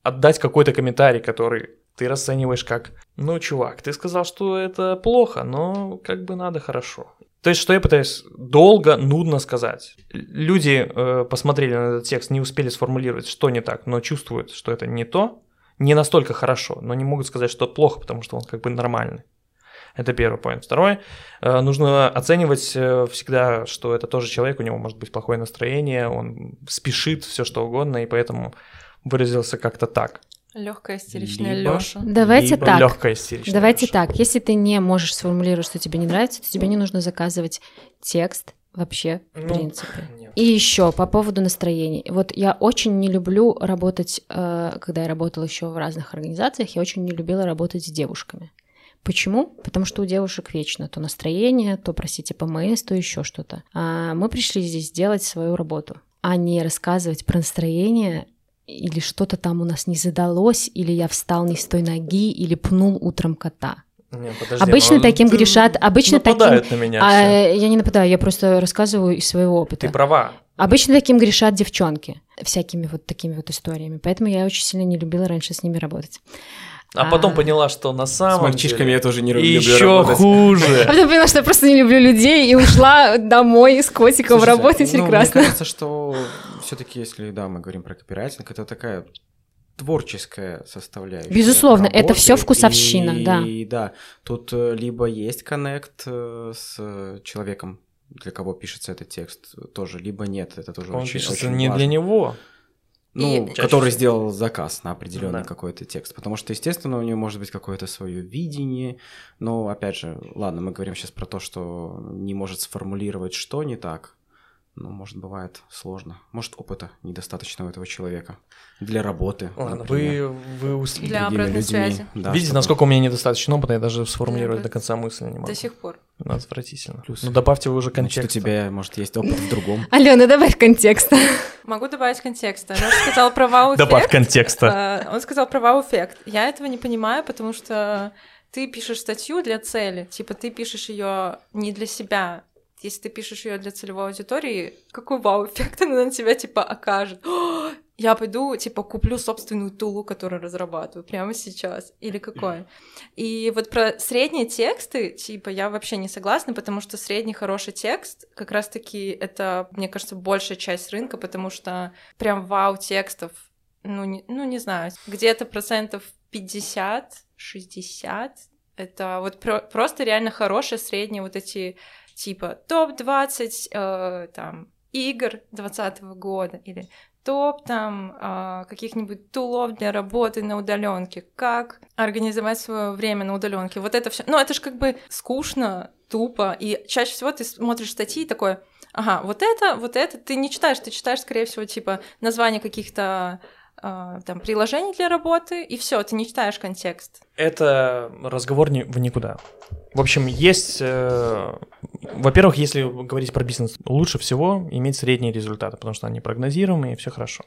[SPEAKER 2] отдать какой-то комментарий, который ты расцениваешь как, ну, чувак, ты сказал, что это плохо, но как бы надо хорошо. То есть, что я пытаюсь долго, нудно сказать. Люди э, посмотрели на этот текст, не успели сформулировать, что не так, но чувствуют, что это не то, не настолько хорошо, но не могут сказать, что плохо, потому что он как бы нормальный. Это первый поинт. Второй, э, нужно оценивать э, всегда, что это тоже человек, у него может быть плохое настроение, он спешит, все что угодно, и поэтому выразился как-то так.
[SPEAKER 4] Легкая истеричная
[SPEAKER 3] Либо-
[SPEAKER 4] Лёша.
[SPEAKER 1] Давайте
[SPEAKER 3] Либо
[SPEAKER 1] так.
[SPEAKER 2] Легкая истеричная.
[SPEAKER 1] Давайте
[SPEAKER 2] Лёша.
[SPEAKER 1] так. Если ты не можешь сформулировать, что тебе не нравится, то тебе не нужно заказывать текст вообще, в
[SPEAKER 2] Ну,
[SPEAKER 1] принципе.
[SPEAKER 2] нет.
[SPEAKER 1] И еще по поводу настроений. Вот я очень не люблю работать, э, когда я работала еще в разных организациях, я очень не любила работать с девушками. Почему? Потому что у девушек вечно то настроение, то, простите, ПМС, то еще что-то. А мы пришли здесь сделать свою работу, а не рассказывать про настроение или что-то там у нас не задалось, или я встал не с той ноги, или пнул утром кота.
[SPEAKER 2] Не, подожди,
[SPEAKER 1] Обычно
[SPEAKER 2] ну,
[SPEAKER 1] таким грешат- обычно таким-
[SPEAKER 2] нападают на меня
[SPEAKER 1] А,
[SPEAKER 2] все.
[SPEAKER 1] я не нападаю, я просто рассказываю из своего опыта.
[SPEAKER 2] Ты права.
[SPEAKER 1] Обычно таким грешат девчонки, всякими вот такими вот историями. Поэтому я очень сильно не любила раньше с ними работать.
[SPEAKER 2] А потом
[SPEAKER 1] А.
[SPEAKER 2] поняла, что на
[SPEAKER 3] С
[SPEAKER 2] самом
[SPEAKER 3] мальчишками
[SPEAKER 2] деле
[SPEAKER 3] я тоже не люблю
[SPEAKER 2] еще
[SPEAKER 3] работать.
[SPEAKER 1] А
[SPEAKER 2] хуже.
[SPEAKER 1] потом поняла, что я просто не люблю людей и ушла домой с котиком
[SPEAKER 3] Слушайте,
[SPEAKER 1] работать
[SPEAKER 3] ну,
[SPEAKER 1] прекрасно.
[SPEAKER 3] Мне кажется, что все-таки, если да, мы говорим про копирайтинг, это такая творческая составляющая.
[SPEAKER 1] Безусловно, это
[SPEAKER 3] работы.
[SPEAKER 1] всё вкусовщина,
[SPEAKER 3] и,
[SPEAKER 1] да.
[SPEAKER 3] И да, тут э, либо есть коннект э, с человеком, для кого пишется этот текст, тоже, либо нет. Это тоже
[SPEAKER 2] Он
[SPEAKER 3] очень,
[SPEAKER 2] пишется
[SPEAKER 3] очень
[SPEAKER 2] не
[SPEAKER 3] важно.
[SPEAKER 2] для него.
[SPEAKER 3] Ну,
[SPEAKER 4] И-
[SPEAKER 3] который
[SPEAKER 2] Чаще
[SPEAKER 3] сделал заказ на определенный
[SPEAKER 2] Да.
[SPEAKER 3] какой-то текст. Потому что, естественно, у него может быть какое-то свое видение. Но, опять же, ладно, мы говорим сейчас про то, что не может сформулировать, что не так. Ну, может, бывает сложно. Может, опыта недостаточно у этого человека для работы.
[SPEAKER 2] Ладно,
[SPEAKER 3] например,
[SPEAKER 2] вы, вы ус-
[SPEAKER 4] Для обратной
[SPEAKER 3] людьми.
[SPEAKER 4] связи.
[SPEAKER 3] Да,
[SPEAKER 2] Видите,
[SPEAKER 3] чтобы-
[SPEAKER 2] насколько у меня недостаточно опыта, я даже сформулировать
[SPEAKER 4] Для
[SPEAKER 2] до конца мысли не могу.
[SPEAKER 4] До сих пор.
[SPEAKER 2] Ну, Отвратительно.
[SPEAKER 3] Плюс.
[SPEAKER 2] Ну, добавьте вы уже
[SPEAKER 3] Значит,
[SPEAKER 2] контекст.
[SPEAKER 3] у тебя, может, есть опыт в другом.
[SPEAKER 1] Алена, добавь контекста.
[SPEAKER 4] Могу добавить контекста. Он сказал про вау-эффект.
[SPEAKER 2] Добавь контекста.
[SPEAKER 4] А, Он сказал про вау-эффект. Я этого не понимаю, потому что ты пишешь статью для цели. Типа ты пишешь ее не для себя. Если ты пишешь ее для целевой аудитории, какой вау-эффект она на тебя типа окажет? «О, Я пойду, типа, куплю собственную тулу, которую разрабатываю прямо сейчас. Или какой. И вот про средние тексты, типа, я вообще не согласна, потому что средний хороший текст, как раз-таки, это, мне кажется, большая часть рынка, потому что прям вау текстов, ну не, ну, не знаю, где-то процентов 50-60, это вот про- просто реально хорошие средние вот эти, типа, топ-20 э, там игр 2020 года или топ там а, каких-нибудь тулов для работы на удаленке, как организовать свое время на удаленке. Вот это все. Ну, это же как бы скучно, тупо. И чаще всего ты смотришь статьи и такой, ага, вот это, вот это. Ты не читаешь, ты читаешь, скорее всего, типа название каких-то а, там приложений для работы, и все, ты не читаешь контекст.
[SPEAKER 2] Это разговор не- в никуда. В общем, есть... э, во-первых, если говорить про бизнес, лучше всего иметь средние результаты, потому что они прогнозируемые, и все хорошо.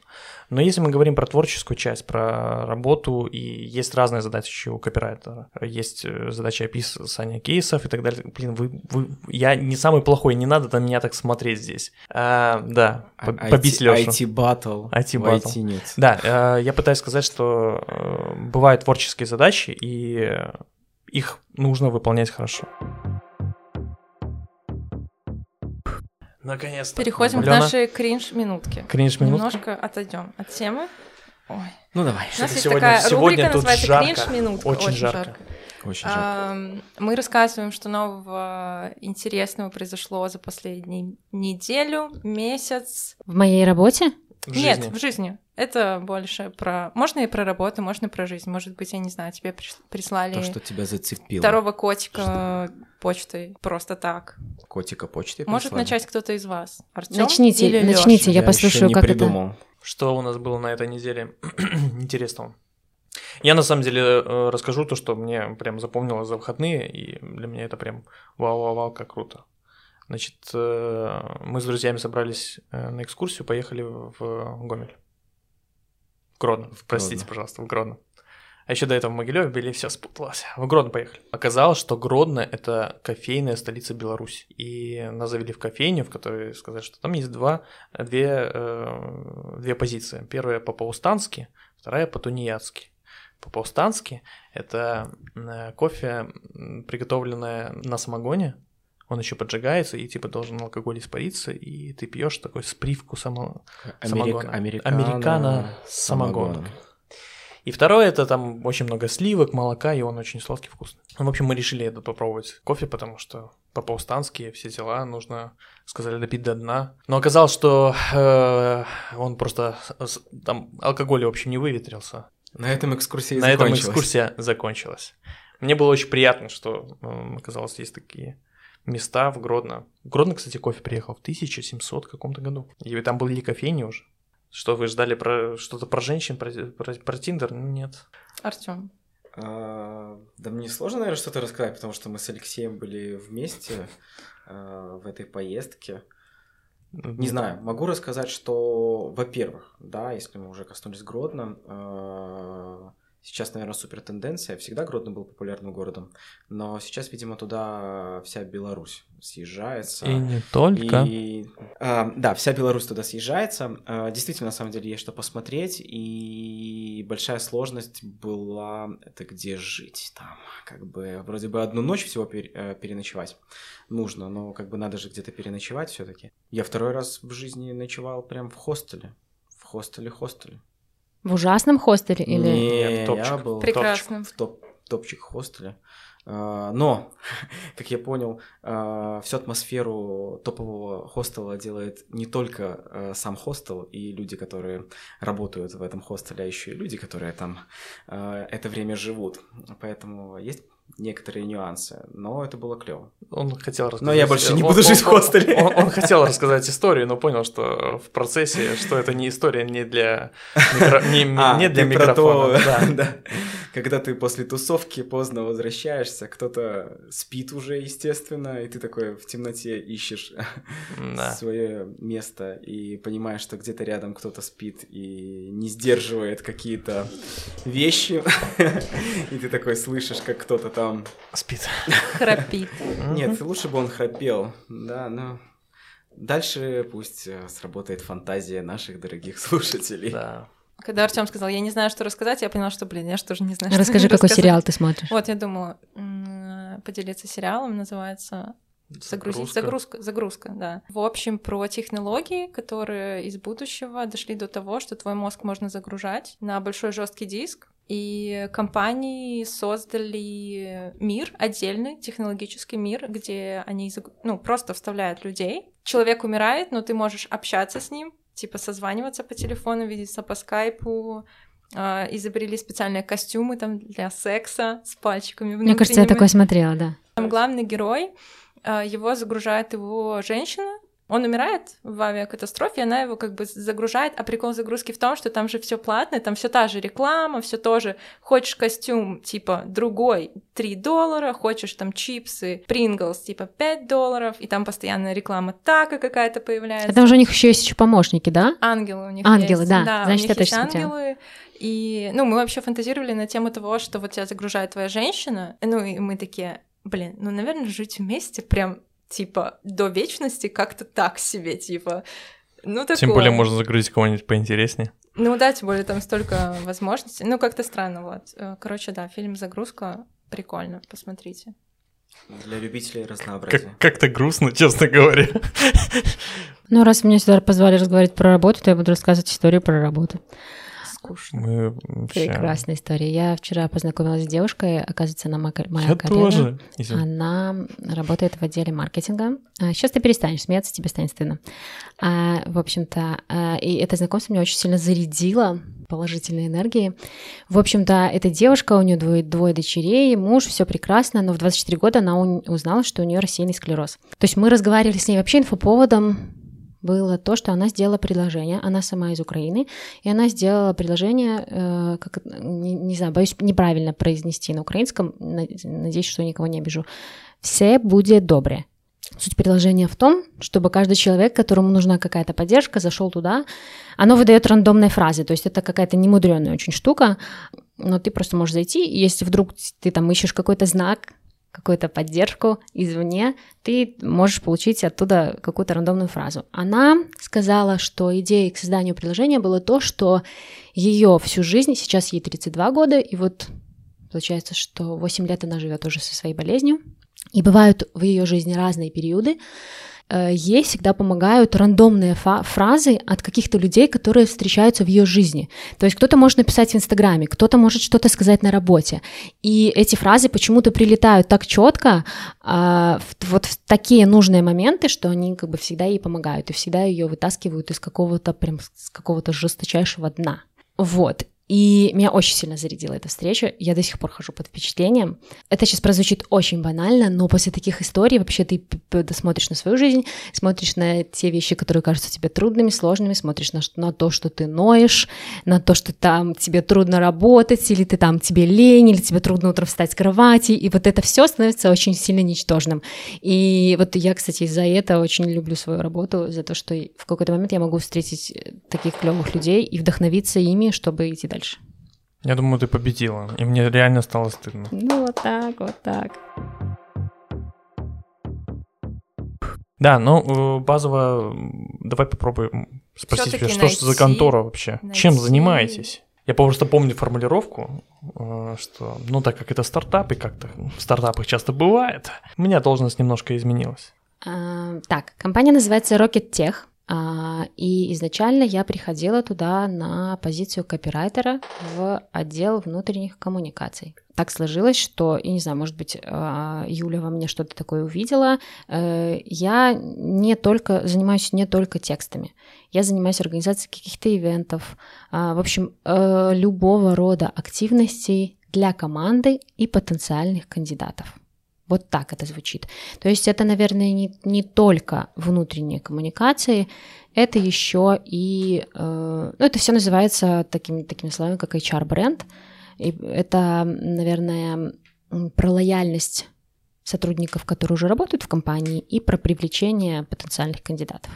[SPEAKER 2] Но если мы говорим про творческую часть, про работу, и есть разные задачи у копирайтера. Есть э, задача описания кейсов и так далее. Блин, вы, вы, я не самый плохой, не надо на меня так смотреть здесь. А, да, по-
[SPEAKER 3] А-
[SPEAKER 2] побить Лешу.
[SPEAKER 3] IT-баттл.
[SPEAKER 2] IT
[SPEAKER 3] В
[SPEAKER 2] battle.
[SPEAKER 3] IT нет.
[SPEAKER 2] Да, э, я пытаюсь сказать, что э, бывают творческие задачи, и их нужно выполнять хорошо. Наконец-то.
[SPEAKER 4] Переходим
[SPEAKER 2] Алена,
[SPEAKER 4] к нашей кринж-минутке.
[SPEAKER 2] Кринж-минутка?
[SPEAKER 4] Немножко отойдем от темы. Ой.
[SPEAKER 3] Ну, давай.
[SPEAKER 4] У нас есть
[SPEAKER 2] сегодня-
[SPEAKER 4] такая
[SPEAKER 2] сегодня
[SPEAKER 4] рубрика,
[SPEAKER 2] тут
[SPEAKER 4] называется
[SPEAKER 2] жарко.
[SPEAKER 4] «Кринж-минутка».
[SPEAKER 2] Очень жарко.
[SPEAKER 3] Очень жарко.
[SPEAKER 4] Мы рассказываем, что нового интересного произошло за последнюю неделю, месяц.
[SPEAKER 1] В моей работе?
[SPEAKER 2] В
[SPEAKER 4] Нет,
[SPEAKER 2] жизни.
[SPEAKER 4] в жизни. Это больше про... Можно и про работу, можно и про жизнь. Может быть, я не знаю, тебе прис- прислали
[SPEAKER 3] То, что тебя зацепило.
[SPEAKER 4] второго котика почтой просто так.
[SPEAKER 3] Котика почты
[SPEAKER 4] Может
[SPEAKER 3] прислали?
[SPEAKER 4] начать кто-то из вас? Артём
[SPEAKER 1] Начните,
[SPEAKER 4] или Лёша?
[SPEAKER 1] начните, я
[SPEAKER 3] ещё
[SPEAKER 1] послушаю,
[SPEAKER 3] не
[SPEAKER 1] как это.
[SPEAKER 3] придумал.
[SPEAKER 2] Что у нас было на этой неделе интересного? Я на самом деле э, расскажу то, что мне прям запомнилось за выходные, и для меня это прям вау-вау-вау, как круто. Значит, э, мы с друзьями собрались э, на экскурсию, поехали в Гомель. В Гродно, простите,
[SPEAKER 3] Гродно.
[SPEAKER 2] пожалуйста, в Гродно. А еще до этого в Могилеве были, все спуталось. В Гродно поехали. Оказалось, что Гродно — это кофейная столица Беларуси. И нас завели в кофейню, в которой сказали, что там есть два, две, э, две позиции. Первая по-паустански, вторая по-тунеядски. По-паустански — это кофе, приготовленное на самогоне, он еще поджигается, и типа должен алкоголь испариться, и ты пьешь такой с привкусом э,
[SPEAKER 3] Америк-
[SPEAKER 2] самогона.
[SPEAKER 3] Американо,
[SPEAKER 2] Американо с самогоном. И второе, это там очень много сливок, молока, и он очень сладкий, вкусный. Ну, в общем, мы решили это попробовать кофе, потому что по-паустански все дела, нужно, сказали, допить до дна. Но оказалось, что э, он просто, там, алкоголь, в общем, не выветрился.
[SPEAKER 3] На этом экскурсия
[SPEAKER 2] На этом экскурсия закончилась. Мне было очень приятно, что оказалось, есть такие места в Гродно. В Гродно, кстати, кофе приехал в 1700 каком-то году. И там были кофейни уже. Что вы ждали про что-то про женщин, про, про, про Тиндер? Нет.
[SPEAKER 4] Артем.
[SPEAKER 3] А, да мне сложно, наверное, что-то рассказать, потому что мы с Алексеем были вместе а, в этой поездке. Не знаю, могу рассказать, что, во-первых, да, если мы уже коснулись Гродно, а, Сейчас, наверное, супер тенденция. Всегда Гродно был популярным городом, но сейчас, видимо, туда вся Беларусь съезжается.
[SPEAKER 2] И не только.
[SPEAKER 3] И, а, да, вся Беларусь туда съезжается. А, действительно, на самом деле, есть что посмотреть. И большая сложность была это где жить там. Как бы вроде бы одну ночь всего пер, э, переночевать нужно, но как бы надо же где-то переночевать все-таки. Я второй раз в жизни ночевал прям в хостеле. В хостеле-хостеле.
[SPEAKER 1] В ужасном хостеле или?
[SPEAKER 3] Нет,
[SPEAKER 2] в топчик.
[SPEAKER 3] я был
[SPEAKER 4] Прекрасно.
[SPEAKER 3] в топ, топчик хостеле. А, Но, как я понял, а, всю атмосферу топового хостела делает не только а, сам хостел и люди, которые работают в этом хостеле, а еще и люди, которые там это время живут. Поэтому есть некоторые нюансы, но это было клево.
[SPEAKER 2] Он хотел рассказать...
[SPEAKER 3] Но я больше не буду
[SPEAKER 2] он-
[SPEAKER 3] жить в
[SPEAKER 2] он-
[SPEAKER 3] хостеле.
[SPEAKER 2] Он, он хотел рассказать историю, но понял, что в процессе, что это не история не для, микро- не,
[SPEAKER 3] А,
[SPEAKER 2] не для микрофона. да.
[SPEAKER 3] да. Когда ты после тусовки поздно возвращаешься, кто-то спит уже, естественно, и ты такой в темноте ищешь
[SPEAKER 2] Да.
[SPEAKER 3] свое место и понимаешь, что где-то рядом кто-то спит и не сдерживает какие-то вещи, и ты такой слышишь, как кто-то там...
[SPEAKER 2] Спит.
[SPEAKER 4] Храпит.
[SPEAKER 3] Нет, лучше бы он храпел, да, но... Дальше пусть э, сработает фантазия наших дорогих слушателей.
[SPEAKER 2] Да.
[SPEAKER 4] Когда Артем сказал, я не знаю, что рассказать, я поняла, что, блин, я же тоже не знаю, что
[SPEAKER 1] Расскажи, какой
[SPEAKER 4] рассказать.
[SPEAKER 1] сериал ты смотришь.
[SPEAKER 4] Вот, я думала поделиться сериалом, называется Загрузить, загрузка, загрузка, да. В общем, про технологии, которые из будущего дошли до того, что твой мозг можно загружать на большой жесткий диск. И компании создали мир, отдельный технологический мир, где они ну, просто вставляют людей. Человек умирает, но ты можешь общаться с ним, типа созваниваться по телефону, видеться по скайпу, а, изобрели специальные костюмы там для секса с пальчиками
[SPEAKER 1] Мне кажется, я такое смотрела, да.
[SPEAKER 4] Там главный герой, а, его загружает его женщина, он умирает в авиакатастрофе, она его как бы загружает, а прикол загрузки в том, что там же все платное, там все та же реклама, все тоже. Хочешь костюм, типа, другой, 3 доллара, хочешь там чипсы, Принглс, типа, 5 долларов, и там постоянно реклама така какая-то появляется.
[SPEAKER 1] А там же у них еще есть еще помощники, да?
[SPEAKER 4] Ангелы у них
[SPEAKER 1] Ангелы,
[SPEAKER 4] есть.
[SPEAKER 1] да.
[SPEAKER 4] у
[SPEAKER 1] Значит,
[SPEAKER 4] них
[SPEAKER 1] я
[SPEAKER 4] есть ангелы. И, ну, мы вообще фантазировали на тему того, что вот тебя загружает твоя женщина, ну, и мы такие, блин, ну, наверное, жить вместе прям, типа, до вечности как-то так себе, типа, ну, такое.
[SPEAKER 2] Тем более можно загрузить кого-нибудь поинтереснее.
[SPEAKER 4] Ну, да, тем более там столько возможностей. Ну, как-то странно, вот. Э, Короче, да, фильм «Загрузка» прикольно, посмотрите.
[SPEAKER 3] Для любителей разнообразия.
[SPEAKER 2] Как- как-то грустно, честно говоря.
[SPEAKER 1] Ну, раз меня сюда позвали разговаривать про работу, то я буду рассказывать историю про работу.
[SPEAKER 4] Скучно.
[SPEAKER 2] Мы
[SPEAKER 1] Прекрасная история. Я вчера познакомилась с девушкой, оказывается, она моя
[SPEAKER 2] Я
[SPEAKER 1] коллега.
[SPEAKER 2] тоже.
[SPEAKER 1] Она работает в отделе маркетинга. Сейчас ты перестанешь смеяться, тебе станет стыдно. А, в общем-то, а, и это знакомство меня очень сильно зарядило положительной энергией. В общем-то, эта девушка, у нее двое, двое дочерей, муж, все прекрасно, но в 24 года она узнала, что у нее рассеянный склероз. То есть мы разговаривали с ней вообще инфоповодом было то, что она сделала предложение, она сама из Украины, и она сделала предложение, э, как, не, не знаю, боюсь неправильно произнести на украинском, на- надеюсь, что никого не обижу. «Все будет добре». Суть предложения в том, чтобы каждый человек, которому нужна какая-то поддержка, зашел туда. Оно выдает рандомные фразы, то есть это какая-то немудренная очень штука, но ты просто можешь зайти, и если вдруг ты там ищешь какой-то знак, какую-то поддержку извне, ты можешь получить оттуда какую-то рандомную фразу. Она сказала, что идеей к созданию приложения было то, что ее всю жизнь, сейчас ей 32 года, и вот получается, что 8 лет она живет уже со своей болезнью, и бывают в ее жизни разные периоды, ей всегда помогают рандомные фразы от каких-то людей, которые встречаются в ее жизни. То есть кто-то может написать в Инстаграме, кто-то может что-то сказать на работе. И эти фразы почему-то прилетают так четко, э, вот в такие нужные моменты, что они как бы всегда ей помогают и всегда ее вытаскивают из какого-то прям с какого-то жесточайшего дна. Вот. И меня очень сильно зарядила эта встреча. Я до сих пор хожу под впечатлением. Это сейчас прозвучит очень банально, но после таких историй вообще ты смотришь на свою жизнь, смотришь на те вещи, которые кажутся тебе трудными, сложными, смотришь на, на то, что ты ноешь, на то, что там тебе трудно работать, или ты там тебе лень, или тебе трудно утром встать с кровати, и вот это все становится очень сильно ничтожным. И вот я, кстати, за это очень люблю свою работу, за то, что в какой-то момент я могу встретить таких клевых людей и вдохновиться ими, чтобы идти дальше.
[SPEAKER 2] Я думаю, ты победила, и мне реально стало стыдно.
[SPEAKER 1] Ну, вот так, вот так.
[SPEAKER 2] Да, ну, э, базово, давай попробуем спросить тебя, что найти, за контора вообще? Найти... Чем занимаетесь? Я просто помню формулировку, э, что, ну, так как это стартап, и как-то в стартапах часто бывает, у меня должность немножко изменилась.
[SPEAKER 1] А, так, компания называется Rocket Tech. А, и изначально я приходила туда на позицию копирайтера в отдел внутренних коммуникаций. Так сложилось, что, я не знаю, может быть, а, Юля во мне что-то такое увидела. Э, я не только занимаюсь не только текстами. Я занимаюсь организацией каких-то ивентов, а, в общем, э, любого рода активностей для команды и потенциальных кандидатов. Вот так это звучит. То есть это, наверное, не, не только внутренние коммуникации, это еще и... Э, ну, это все называется такими, такими словами, как HR-бренд. И это, наверное, про лояльность сотрудников, которые уже работают в компании, и про привлечение потенциальных кандидатов.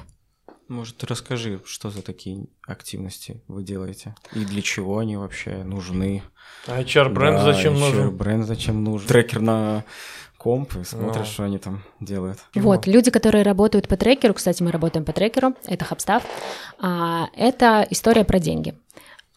[SPEAKER 3] Может, расскажи, что за такие активности вы делаете? И для чего они вообще нужны?
[SPEAKER 2] А HR-бренд да, зачем HR нужен?
[SPEAKER 3] HR-бренд зачем нужен? Трекер на комп и смотришь, ну. что они там делают.
[SPEAKER 1] Вот, люди, которые работают по трекеру, кстати, мы работаем по трекеру, это Хабстав, а, это история про деньги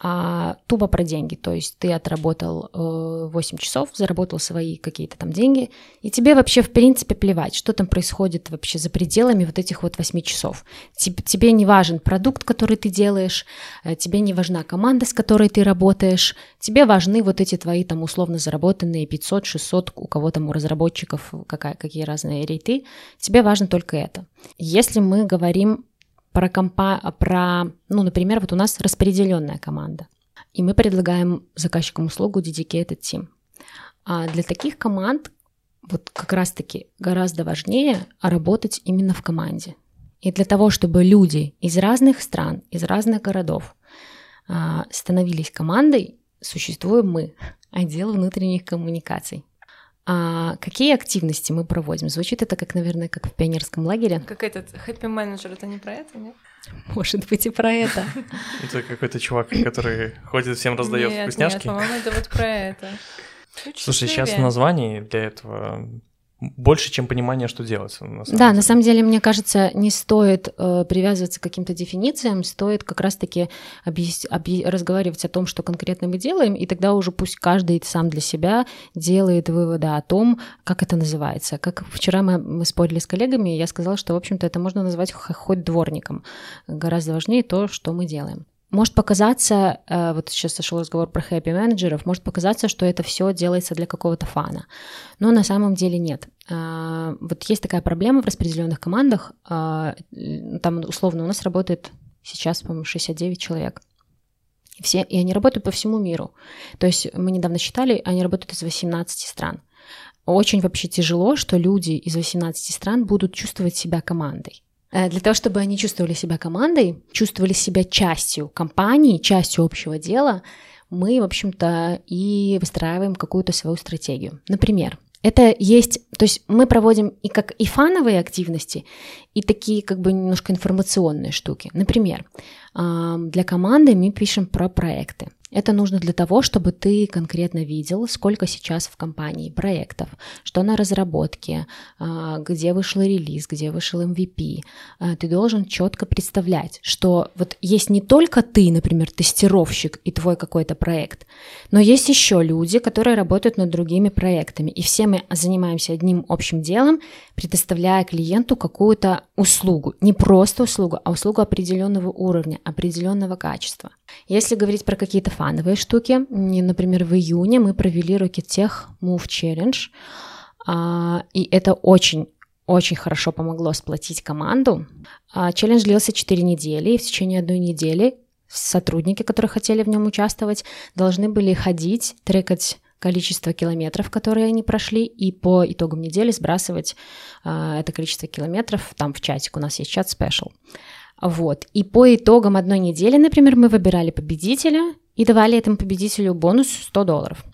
[SPEAKER 1] а тупо про деньги. То есть ты отработал э, 8 часов, заработал свои какие-то там деньги, и тебе вообще в принципе плевать, что там происходит вообще за пределами вот этих вот 8 часов. Тебе, тебе не важен продукт, который ты делаешь, э, тебе не важна команда, с которой ты работаешь, тебе важны вот эти твои там условно заработанные 500, 600, у кого там у разработчиков какая, какие разные рейты, тебе важно только это. Если мы говорим про, компа... про, ну, например, вот у нас распределенная команда, и мы предлагаем заказчикам услугу Dedicated Team. А для таких команд вот как раз-таки гораздо важнее работать именно в команде. И для того, чтобы люди из разных стран, из разных городов а, становились командой, существуем мы, отдел внутренних коммуникаций. А какие активности мы проводим? Звучит это как, наверное, как в пионерском лагере.
[SPEAKER 4] Как этот хэппи менеджер, это не про это, нет?
[SPEAKER 1] Может быть и про это.
[SPEAKER 2] Это какой-то чувак, который ходит всем раздает вкусняшки. Нет,
[SPEAKER 4] по-моему, это вот про это.
[SPEAKER 2] Слушай, сейчас в названии для этого больше, чем понимание, что делать.
[SPEAKER 1] На самом да, деле. на самом деле, мне кажется, не стоит э, привязываться к каким-то дефинициям, стоит как раз-таки объяс... объ... разговаривать о том, что конкретно мы делаем, и тогда уже пусть каждый сам для себя делает выводы о том, как это называется. Как вчера мы, мы спорили с коллегами, и я сказала, что, в общем-то, это можно назвать хоть дворником. Гораздо важнее то, что мы делаем. Может показаться, э, вот сейчас сошел разговор про хэппи менеджеров, может показаться, что это все делается для какого-то фана, но на самом деле нет. А, вот есть такая проблема в распределенных командах, а, там условно у нас работает сейчас, по-моему, 69 человек. Все, и они работают по всему миру. То есть мы недавно считали, они работают из 18 стран. Очень вообще тяжело, что люди из 18 стран будут чувствовать себя командой. Э, для того, чтобы они чувствовали себя командой, чувствовали себя частью компании, частью общего дела, мы, в общем-то, и выстраиваем какую-то свою стратегию. Например, это есть, то есть мы проводим и как и фановые активности, и такие как бы немножко информационные штуки. Например, для команды мы пишем про проекты. Это нужно для того, чтобы ты конкретно видел, сколько сейчас в компании проектов, что на разработке, а, где вышел релиз, где вышел MVP. А, ты должен четко представлять, что вот есть не только ты, например, тестировщик и твой какой-то проект, но есть еще люди, которые работают над другими проектами, и все мы занимаемся одним общим делом, предоставляя клиенту какую-то услугу, не просто услугу, а услугу определенного уровня, определенного качества. Если говорить про какие-то фановые штуки, например, в июне мы провели Tech Move Challenge, а, и это очень очень хорошо помогло сплотить команду. А, челлендж длился 4 недели, и в течение одной недели сотрудники, которые хотели в нем участвовать, должны были ходить, трекать количество километров, которые они прошли, и по итогам недели сбрасывать э, это количество километров там в чатик. У нас есть чат special. Вот. И по итогам одной недели, например, мы выбирали победителя и давали этому победителю бонус 100 долларов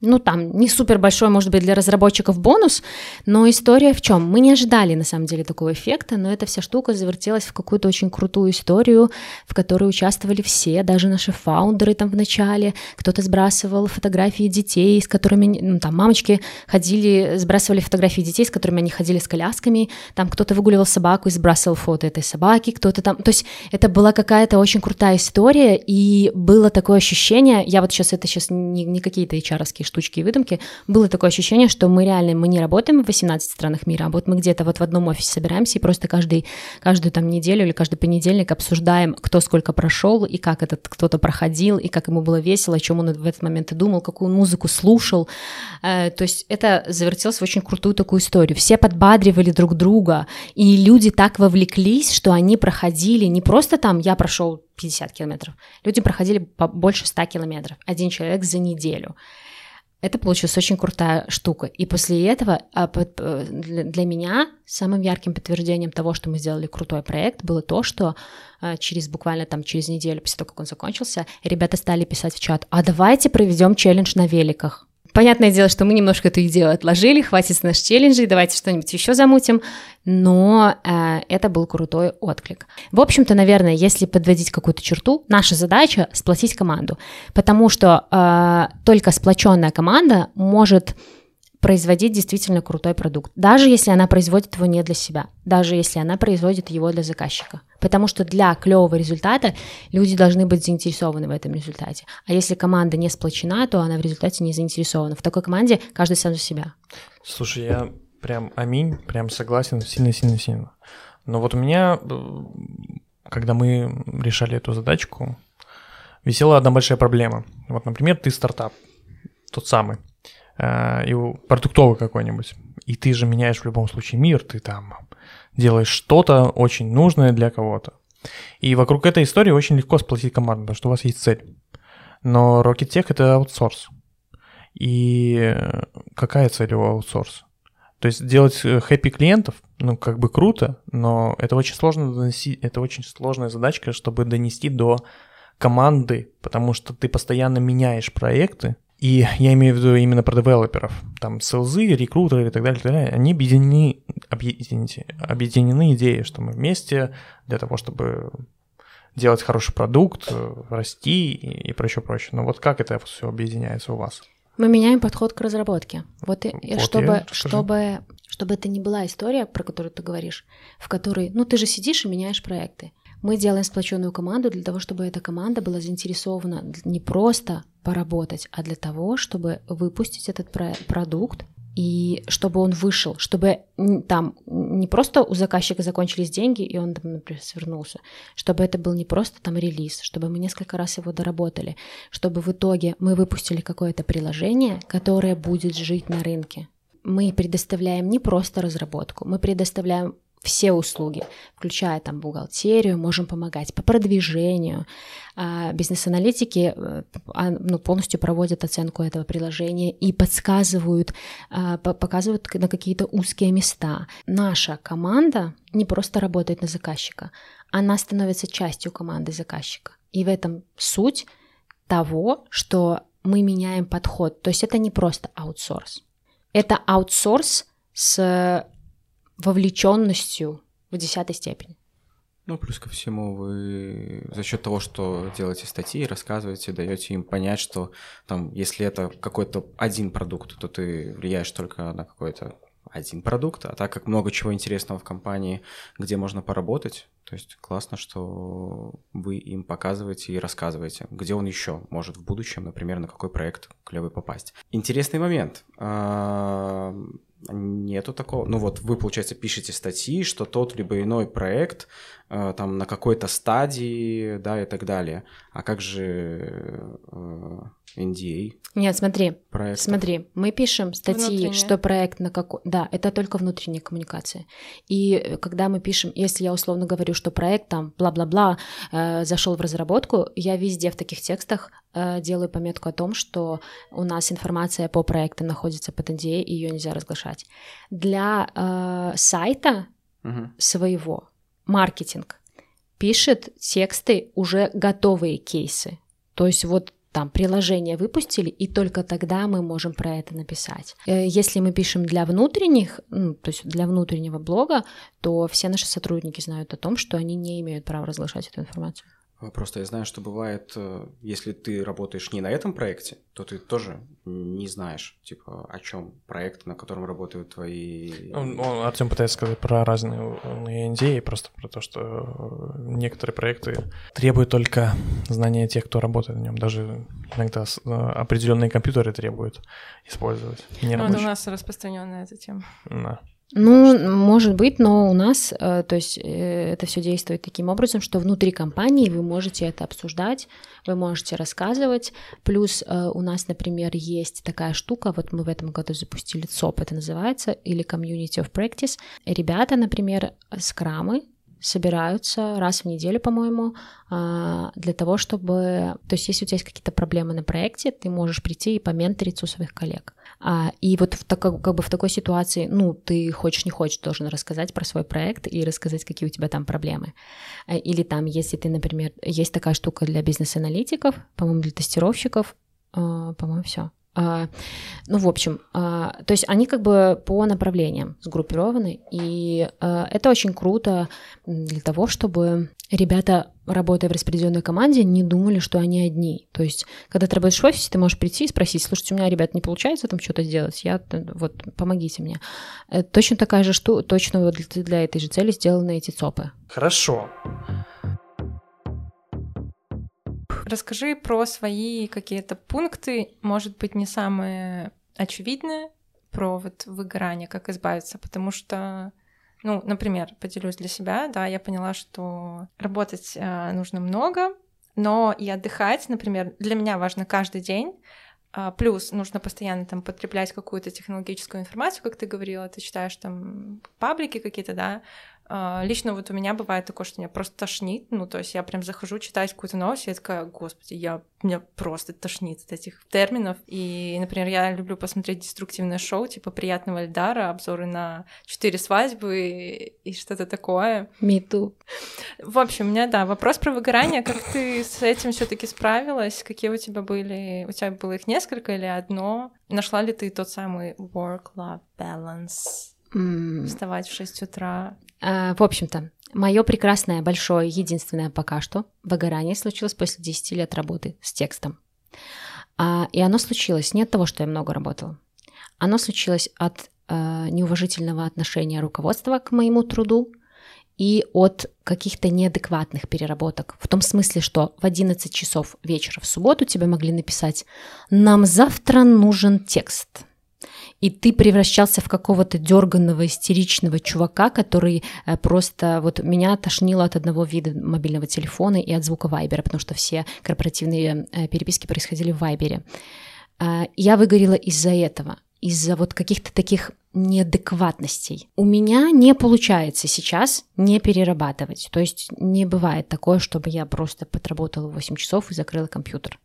[SPEAKER 1] ну там не супер большой, может быть, для разработчиков бонус, но история в чем? Мы не ожидали на самом деле такого эффекта, но эта вся штука завертелась в какую-то очень крутую историю, в которой участвовали все, даже наши фаундеры там в начале, кто-то сбрасывал фотографии детей, с которыми, ну там мамочки ходили, сбрасывали фотографии детей, с которыми они ходили с колясками, там кто-то выгуливал собаку и сбрасывал фото этой собаки, кто-то там, то есть это была какая-то очень крутая история, и было такое ощущение, я вот сейчас это сейчас не, не какие-то hr штучки и выдумки, было такое ощущение, что мы реально, мы не работаем в 18 странах мира, а вот мы где-то вот в одном офисе собираемся и просто каждый, каждую там неделю или каждый понедельник обсуждаем, кто сколько прошел и как этот кто-то проходил, и как ему было весело, о чем он в этот момент и думал, какую музыку слушал. Э, то есть это завертелось в очень крутую такую историю. Все подбадривали друг друга, и люди так вовлеклись, что они проходили не просто там «я прошел 50 километров», люди проходили больше 100 километров, один человек за неделю. Это получилась очень крутая штука. И после этого а, э, для меня самым ярким подтверждением того, что мы сделали крутой проект, было то, что а, через буквально там через неделю после того, как он закончился, ребята стали писать в чат, а давайте проведем челлендж на великах. Понятное дело, что мы немножко эту идею отложили, хватит с наш челленджей, давайте что-нибудь еще замутим, но э, это был крутой отклик. В общем-то, наверное, если подводить какую-то черту, наша задача сплотить команду, потому что э, только сплоченная команда может производить действительно крутой продукт, даже если она производит его не для себя, даже если она производит его для заказчика. Потому что для клевого результата люди должны быть заинтересованы в этом результате. А если команда не сплочена, то она в результате не заинтересована. В такой команде каждый сам за себя.
[SPEAKER 2] Слушай, я прям аминь, прям согласен сильно-сильно-сильно. Но вот у меня, когда мы решали эту задачку, висела одна большая проблема. Вот, например, ты стартап, тот самый. Э, и продуктовый какой-нибудь, и ты же меняешь в любом случае мир, ты там делаешь что-то очень нужное для кого-то. И вокруг этой истории очень легко сплотить команду, потому что у вас есть цель. Но Rocket Tech — это аутсорс. И какая цель у аутсорса? То есть делать э, хэппи клиентов, ну, как бы круто, но это очень сложно донести, это очень сложная задачка, чтобы донести до команды, потому что ты постоянно меняешь проекты, и я имею в виду именно про девелоперов. Там селзы, рекрутеры и так далее, и так далее. Они объединены, объедините, объединены идеей, что мы вместе для того, чтобы делать хороший продукт, расти и, и прочее, прочее. Но вот как это все объединяется у вас?
[SPEAKER 1] Мы меняем подход к разработке. Вот, и, вот чтобы, чтобы, чтобы это не была история, про которую ты говоришь, в которой, ну, ты же сидишь и меняешь проекты. Мы делаем сплоченную команду для того, чтобы эта команда была заинтересована не просто поработать, а для того, чтобы выпустить этот про- продукт и чтобы он вышел, чтобы там не просто у заказчика закончились деньги, и он, например, свернулся, чтобы это был не просто там релиз, чтобы мы несколько раз его доработали, чтобы в итоге мы выпустили какое-то приложение, которое будет жить на рынке. Мы предоставляем не просто разработку, мы предоставляем все услуги, включая там бухгалтерию, можем помогать по продвижению. А бизнес-аналитики э, а, ну, полностью проводят оценку этого приложения и подсказывают, а, показывают на какие-то узкие места. Наша команда не просто работает на заказчика, она становится частью команды заказчика. И в этом суть того, что мы меняем подход. То есть это не просто аутсорс. Это аутсорс с вовлеченностью в десятой степени.
[SPEAKER 3] Ну, плюс ко всему, вы за счет того, что делаете статьи, рассказываете, даете им понять, что там, если это какой-то один продукт, то ты влияешь только на какой-то один продукт, а так как много чего интересного в компании, где можно поработать, то есть классно, что вы им показываете и рассказываете, где он еще может в будущем, например, на какой проект клевый попасть. Интересный момент. А, нету такого. Ну вот вы, получается, пишете статьи, что тот либо иной проект э, там на какой-то стадии, да, и так далее. А как же э, NDA?
[SPEAKER 1] Нет, смотри, проектов? смотри, мы пишем статьи, Внутренне. что проект на какой... Да, это только внутренняя коммуникация. И э, когда мы пишем, если я условно говорю, что проект там бла-бла-бла э, зашел в разработку, я везде в таких текстах делаю пометку о том, что у нас информация по проекту находится под NDA, и ее нельзя разглашать. Для э, сайта угу. своего маркетинг пишет тексты уже готовые кейсы. То есть вот там приложение выпустили, и только тогда мы можем про это написать. Э, если мы пишем для внутренних, ну, то есть для внутреннего блога, то все наши сотрудники знают о том, что они не имеют права разглашать эту информацию.
[SPEAKER 3] Просто я знаю, что бывает, э, если ты работаешь не на этом проекте, то ты тоже не знаешь, типа, о чем проект, на котором работают твои...
[SPEAKER 2] Он, он, Артем пытается сказать про разные идеи, просто про то, что э, некоторые проекты требуют только знания тех, кто работает на нем. Даже иногда э, определенные компьютеры требуют использовать.
[SPEAKER 4] Не ну, у нас распространенная эта тема.
[SPEAKER 2] Да.
[SPEAKER 1] Ну, что... может быть, но у нас, э, то есть э, это все действует таким образом, что внутри компании вы можете это обсуждать, вы можете рассказывать. Плюс э, у нас, например, есть такая штука, вот мы в этом году запустили ЦОП, это называется, или Community of Practice. Ребята, например, скрамы, собираются раз в неделю, по-моему, а, для того, чтобы... То есть если у тебя есть какие-то проблемы на проекте, ты можешь прийти и поменториться у своих коллег. А, и вот в, как бы в такой ситуации, ну, ты хочешь не хочешь, должен рассказать про свой проект и рассказать, какие у тебя там проблемы. А, или там, если ты, например, есть такая штука для бизнес-аналитиков, по-моему, для тестировщиков, по-моему, все. А, ну, в общем, а, то есть они как бы по направлениям сгруппированы, и а, это очень круто для того, чтобы ребята, работая в распределенной команде, не думали, что они одни. То есть, когда ты работаешь в офисе, ты можешь прийти и спросить, слушайте, у меня, ребят, не получается там что-то сделать, я, вот, помогите мне. Точно такая же штука, точно для, этой же цели сделаны эти ЦОПы.
[SPEAKER 2] Хорошо.
[SPEAKER 4] Расскажи про свои какие-то пункты, может быть, не самые очевидные, про вот выгорание, как избавиться, потому что ну, например, поделюсь для себя, да, я поняла, что работать э, нужно много, но и отдыхать, например, для меня важно каждый день. А, плюс нужно постоянно там потреблять какую-то технологическую информацию, как ты говорила, ты читаешь там паблики какие-то, да, лично вот у меня бывает такое, что меня просто тошнит, ну, то есть я прям захожу читать какую-то новость, и я такая, господи, я, меня просто тошнит от этих терминов. И, например, я люблю посмотреть деструктивное шоу, типа «Приятного Эльдара», обзоры на четыре свадьбы и, и что-то такое.
[SPEAKER 1] Too.
[SPEAKER 4] В общем, у меня, да, вопрос про выгорание. Как ты с этим все таки справилась? Какие у тебя были? У тебя было их несколько или одно? Нашла ли ты тот самый work-life balance? Mm. Вставать в 6 утра.
[SPEAKER 1] А, в общем-то, мое прекрасное, большое, единственное пока что выгорание случилось после 10 лет работы с текстом. А, и оно случилось не от того, что я много работала. Оно случилось от а, неуважительного отношения руководства к моему труду и от каких-то неадекватных переработок. В том смысле, что в 11 часов вечера в субботу тебе могли написать «Нам завтра нужен текст» и ты превращался в какого-то дерганного, истеричного чувака, который э, просто вот меня тошнило от одного вида мобильного телефона и от звука Вайбера, потому что все корпоративные э, переписки происходили в Вайбере. А, я выгорела из-за этого, из-за вот каких-то таких неадекватностей. У меня не получается сейчас не перерабатывать. То есть не бывает такое, чтобы я просто подработала 8 часов и закрыла компьютер.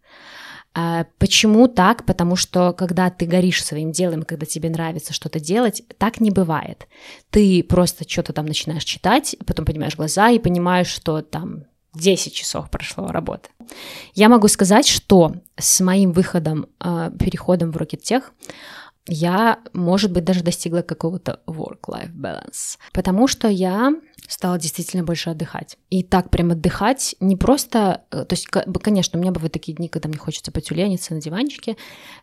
[SPEAKER 1] А почему так? Потому что когда ты горишь своим делом, когда тебе нравится что-то делать, так не бывает. Ты просто что-то там начинаешь читать, потом поднимаешь глаза и понимаешь, что там 10 часов прошло работы. Я могу сказать, что с моим выходом, а, переходом в Rocket Tech, я, может быть, даже достигла какого-то work-life balance. Потому что я стала действительно больше отдыхать. И так прям отдыхать не просто... э, То есть, конечно, у меня бывают такие дни, когда мне хочется потюлениться на диванчике.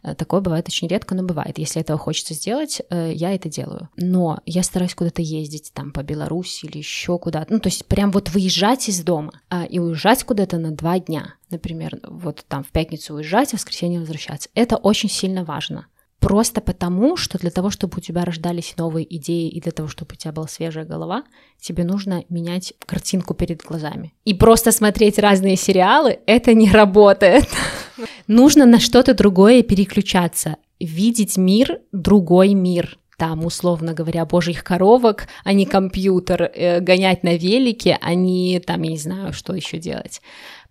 [SPEAKER 1] Э, Такое бывает очень редко, но бывает. Если этого хочется сделать, э, я это делаю. Но я стараюсь куда-то ездить, там, по Беларуси или еще куда-то. Ну, то есть прям вот выезжать из дома а, и уезжать куда-то на два дня. Например, вот там в пятницу уезжать, в воскресенье возвращаться. Это очень сильно важно. Просто потому, что для того, чтобы у тебя рождались новые идеи и для того, чтобы у тебя была свежая голова, тебе нужно менять картинку перед глазами. И просто смотреть разные сериалы — это не работает. Нужно на что-то другое переключаться, видеть мир, другой мир. Там, условно говоря, божьих коровок, а не компьютер, э, гонять на велике, а не там, я не знаю, что еще делать.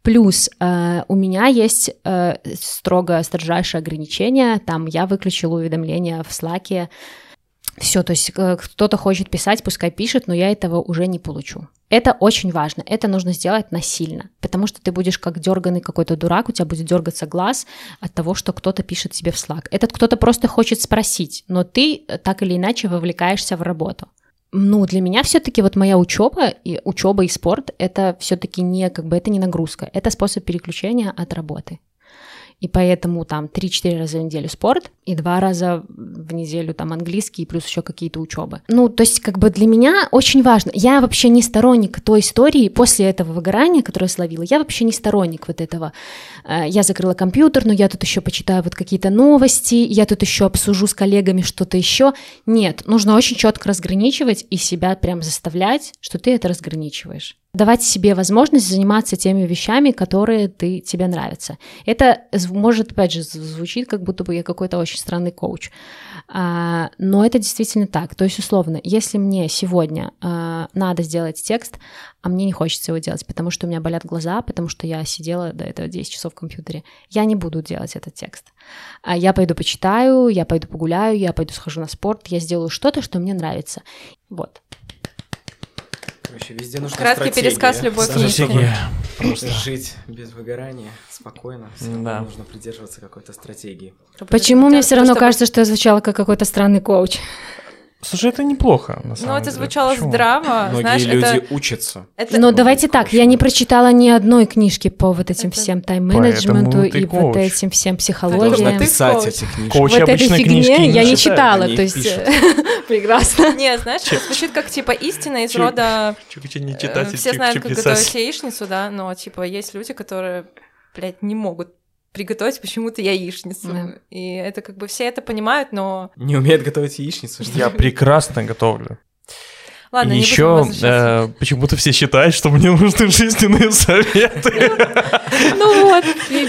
[SPEAKER 1] Плюс э, у меня есть э, строго строжайшее ограничение. Там я выключила уведомления в Слаке. Все, то есть э, кто-то хочет писать, пускай пишет, но я этого уже не получу. Это очень важно, это нужно сделать насильно, потому что ты будешь как дерганный какой-то дурак, у тебя будет дергаться глаз от того, что кто-то пишет себе в Slack. Этот кто-то просто хочет спросить, но ты э, так или иначе вовлекаешься в работу. Ну, для меня все-таки вот моя учеба и учеба и спорт это все-таки не как бы это не нагрузка, это способ переключения от работы. И поэтому там 3-4 раза в неделю спорт и 2 раза в неделю там английский, плюс еще какие-то учебы. Ну, то есть как бы для меня очень важно. Я вообще не сторонник той истории после этого выгорания, которое словила. Я вообще не сторонник вот этого. Э, Я закрыла компьютер, но я тут еще почитаю вот какие-то новости, я тут еще обсужу с коллегами что-то еще. Нет, нужно очень четко разграничивать и себя прям заставлять, что ты это разграничиваешь давать себе возможность заниматься теми вещами, которые ты, тебе нравятся. Это может, опять же, зв- звучит, как будто бы я какой-то очень странный коуч. А, но это действительно так. То есть, условно, если мне сегодня а, надо сделать текст, а мне не хочется его делать, потому что у меня болят глаза, потому что я сидела до этого 10 часов в компьютере, я не буду делать этот текст. А я пойду почитаю, я пойду погуляю, я пойду схожу на спорт, я сделаю что-то, что мне нравится. Вот.
[SPEAKER 3] Короче, везде нужна
[SPEAKER 4] Краткий
[SPEAKER 3] стратегия.
[SPEAKER 4] пересказ любой
[SPEAKER 2] Стратегия. Просто.
[SPEAKER 3] Жить без выгорания, спокойно, все равно
[SPEAKER 2] Да.
[SPEAKER 3] нужно придерживаться какой-то стратегии.
[SPEAKER 1] Почему мне все равно
[SPEAKER 4] Просто
[SPEAKER 1] кажется, что я звучала как какой-то странный коуч?
[SPEAKER 2] Слушай, это неплохо, на самом
[SPEAKER 4] Ну, это
[SPEAKER 2] деле.
[SPEAKER 4] звучало
[SPEAKER 2] Почему?
[SPEAKER 4] здраво,
[SPEAKER 3] Многие
[SPEAKER 4] знаешь,
[SPEAKER 3] люди
[SPEAKER 4] это...
[SPEAKER 3] учатся.
[SPEAKER 4] это-
[SPEAKER 1] Но давайте так, я не прочитала ни одной книжки по вот этим
[SPEAKER 4] Это-
[SPEAKER 1] всем тайм-менеджменту и вот
[SPEAKER 2] коуч.
[SPEAKER 1] этим всем
[SPEAKER 3] Должна
[SPEAKER 1] психологиям.
[SPEAKER 4] ты
[SPEAKER 3] писать
[SPEAKER 4] коуч.
[SPEAKER 3] эти книжки.
[SPEAKER 2] Коуч
[SPEAKER 1] Вот этой фигне
[SPEAKER 2] не
[SPEAKER 1] я не читала, то есть прекрасно.
[SPEAKER 4] Не, знаешь, это звучит как, типа, истина из рода...
[SPEAKER 2] Не
[SPEAKER 4] э,
[SPEAKER 2] читать,
[SPEAKER 4] Все
[SPEAKER 2] чё-
[SPEAKER 4] знают, как
[SPEAKER 2] писать.
[SPEAKER 4] готовить яичницу, да, но, типа, есть люди, которые, блядь, не могут приготовить почему-то яичницу.
[SPEAKER 1] Да.
[SPEAKER 4] И это как бы все это понимают, но...
[SPEAKER 3] Не умеет готовить яичницу, что?
[SPEAKER 2] Я прекрасно готовлю.
[SPEAKER 4] Ладно,
[SPEAKER 2] Еще
[SPEAKER 4] возвращаться.
[SPEAKER 2] почему-то все считают, что мне нужны жизненные советы.
[SPEAKER 1] Ну вот,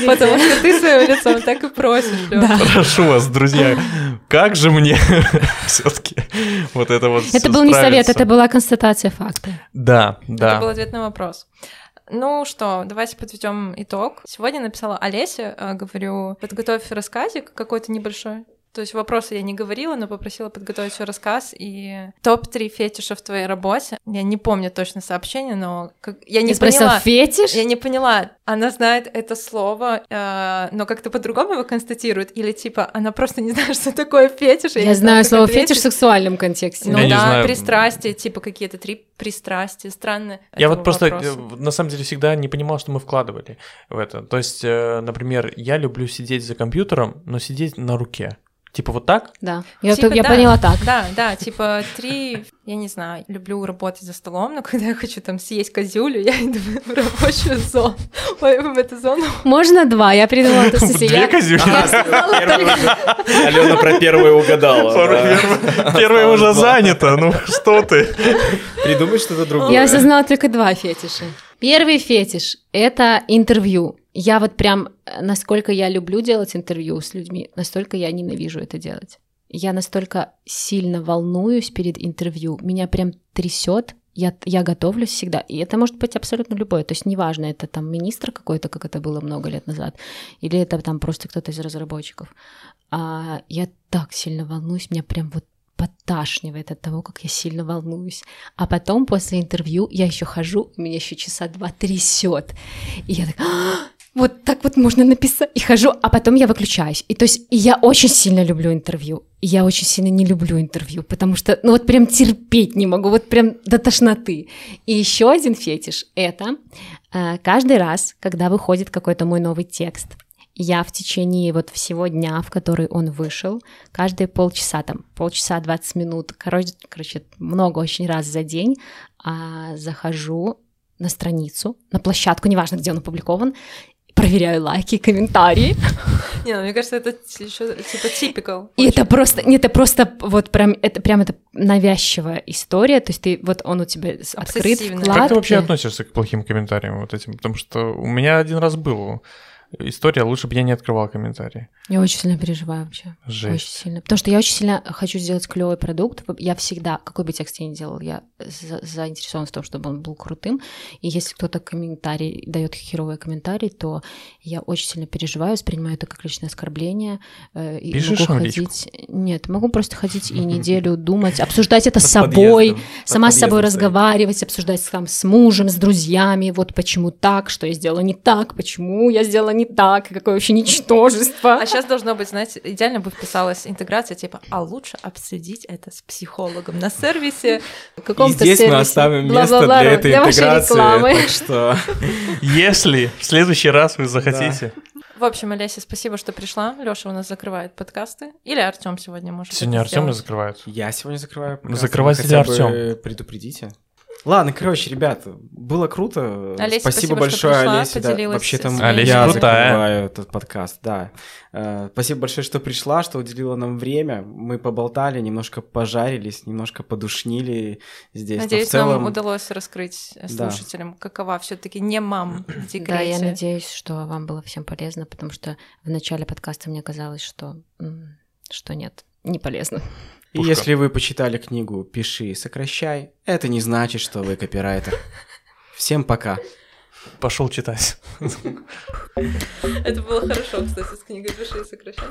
[SPEAKER 4] Потому что ты своим лицом так и просишь.
[SPEAKER 1] Да.
[SPEAKER 2] Прошу вас, друзья, как же мне все-таки вот это вот
[SPEAKER 1] Это был не совет, это была констатация факта.
[SPEAKER 2] Да,
[SPEAKER 4] Это был
[SPEAKER 2] да.
[SPEAKER 4] ответ на вопрос. Ну что, давайте подведем итог. Сегодня написала Олеся, э, говорю, подготовь рассказик какой-то небольшой. То есть вопросы я не говорила, но попросила подготовить свой рассказ и топ-3 фетиша в твоей работе. Я не помню точно сообщение, но как... я не
[SPEAKER 1] Эспрессо
[SPEAKER 4] поняла.
[SPEAKER 1] фетиш?
[SPEAKER 4] Я не поняла, она знает это слово, э, но как-то по-другому его констатирует, или типа она просто не знает, что такое фетиш.
[SPEAKER 1] Я
[SPEAKER 4] не
[SPEAKER 1] знаю
[SPEAKER 4] как
[SPEAKER 1] слово
[SPEAKER 4] ответить.
[SPEAKER 1] фетиш в сексуальном контексте.
[SPEAKER 4] Ну
[SPEAKER 2] Я
[SPEAKER 4] да,
[SPEAKER 2] знаю.
[SPEAKER 4] пристрастие, типа какие-то три пристрастия, странно.
[SPEAKER 2] Я вот просто э,
[SPEAKER 4] вопроса.
[SPEAKER 2] на самом деле всегда не понимал, что мы вкладывали в это. То есть, э, например, я люблю сидеть за компьютером, но сидеть на руке. Типа вот так?
[SPEAKER 1] Да, я,
[SPEAKER 4] Типа,
[SPEAKER 1] я
[SPEAKER 4] да.
[SPEAKER 1] поняла так.
[SPEAKER 4] Да, да, типа три, я не знаю, люблю работать за столом, но когда я хочу там съесть козюлю, я иду в рабочую зону, ой, в эту зону.
[SPEAKER 1] Можно два, я придумала. то
[SPEAKER 2] Две
[SPEAKER 1] я-
[SPEAKER 2] козюли.
[SPEAKER 3] Алена про первую угадала. да.
[SPEAKER 2] Первая уже занята, ну что ты?
[SPEAKER 3] Придумай что-то другое.
[SPEAKER 1] Я осознала только два фетиша. Первый фетиш — это интервью. Я вот прям, э, насколько я люблю делать интервью с людьми, настолько я ненавижу это делать. Я настолько сильно волнуюсь перед интервью, меня прям трясет. Я, я готовлюсь всегда. И это может быть абсолютно любое. То есть неважно, это там министр какой-то, как это было много лет назад, или это там просто кто-то из разработчиков. А я так сильно волнуюсь, меня прям вот подташнивает от того, как я сильно волнуюсь. А потом после интервью я еще хожу, меня еще часа два трясет. И я так, «А, вот так вот можно написать. И хожу, а потом я выключаюсь. И то есть я очень сильно люблю интервью. И я очень сильно не люблю интервью, потому что, ну вот прям терпеть не могу, вот прям до тошноты. И еще один фетиш — это э, каждый раз, когда выходит какой-то мой новый текст, я в течение вот всего дня, в который он вышел, каждые полчаса, там, полчаса, 20 минут, короче, короче много очень раз за день а, захожу на страницу, на площадку, неважно, где он опубликован, проверяю лайки, комментарии.
[SPEAKER 4] Не, ну, мне кажется, это еще типа typical.
[SPEAKER 1] И это просто, нет, это просто вот прям, это прям это навязчивая история, то есть ты, вот он у тебя открыт.
[SPEAKER 2] Как ты вообще относишься к плохим комментариям вот этим? Потому что у меня один раз был история, лучше бы я не открывал комментарии.
[SPEAKER 1] Я очень сильно переживаю вообще.
[SPEAKER 2] Жесть.
[SPEAKER 1] Очень сильно. Потому что я очень сильно хочу сделать клевый продукт. Я всегда, какой бы текст я ни делал, я за заинтересован в том, чтобы он был крутым. И если кто-то комментарий дает херовые комментарии, то я очень сильно переживаю, воспринимаю это как личное оскорбление.
[SPEAKER 2] Э, и Пишешь
[SPEAKER 1] могу ходить. Нет, могу просто ходить и неделю думать, обсуждать это с собой, сама с собой разговаривать, обсуждать там с мужем, с друзьями. Вот почему так, что я сделала не так, почему я сделала не так, какое вообще ничтожество.
[SPEAKER 4] А сейчас должно быть, знаете, идеально бы вписалась интеграция, типа, а лучше обсудить это с психологом на сервисе.
[SPEAKER 3] И здесь сервисе. мы оставим место Бла -бла -бла. для этой для интеграции, так что...
[SPEAKER 2] Если в следующий раз вы захотите...
[SPEAKER 4] В общем, Олеся, спасибо, что пришла. Лёша у нас закрывает подкасты. Или Артём сегодня может.
[SPEAKER 2] Сегодня Артём закрывает.
[SPEAKER 3] Я сегодня закрываю.
[SPEAKER 2] Закрывать или Артём?
[SPEAKER 3] Предупредите. Ладно, короче, ребята, было круто.
[SPEAKER 4] Олеся,
[SPEAKER 3] спасибо,
[SPEAKER 4] спасибо
[SPEAKER 3] большое,
[SPEAKER 4] пришла,
[SPEAKER 3] Олеся. Да, вообще там
[SPEAKER 2] Олеся
[SPEAKER 3] я
[SPEAKER 2] крутая.
[SPEAKER 3] закрываю этот подкаст, да. Uh, спасибо большое, что пришла, что уделила нам время. Мы поболтали, немножко пожарились, немножко подушнили здесь.
[SPEAKER 4] Надеюсь,
[SPEAKER 3] целом...
[SPEAKER 4] нам удалось раскрыть слушателям, да. какова все-таки не мам в декрете.
[SPEAKER 1] Да, я надеюсь, что вам было всем полезно, потому что в начале подкаста мне казалось, что, что нет, не полезно.
[SPEAKER 3] И если вы почитали книгу «Пиши и сокращай», это не значит, что вы копирайтер. Всем пока.
[SPEAKER 2] Пошел читать.
[SPEAKER 4] Это было хорошо, кстати, с книгой «Пиши и сокращай».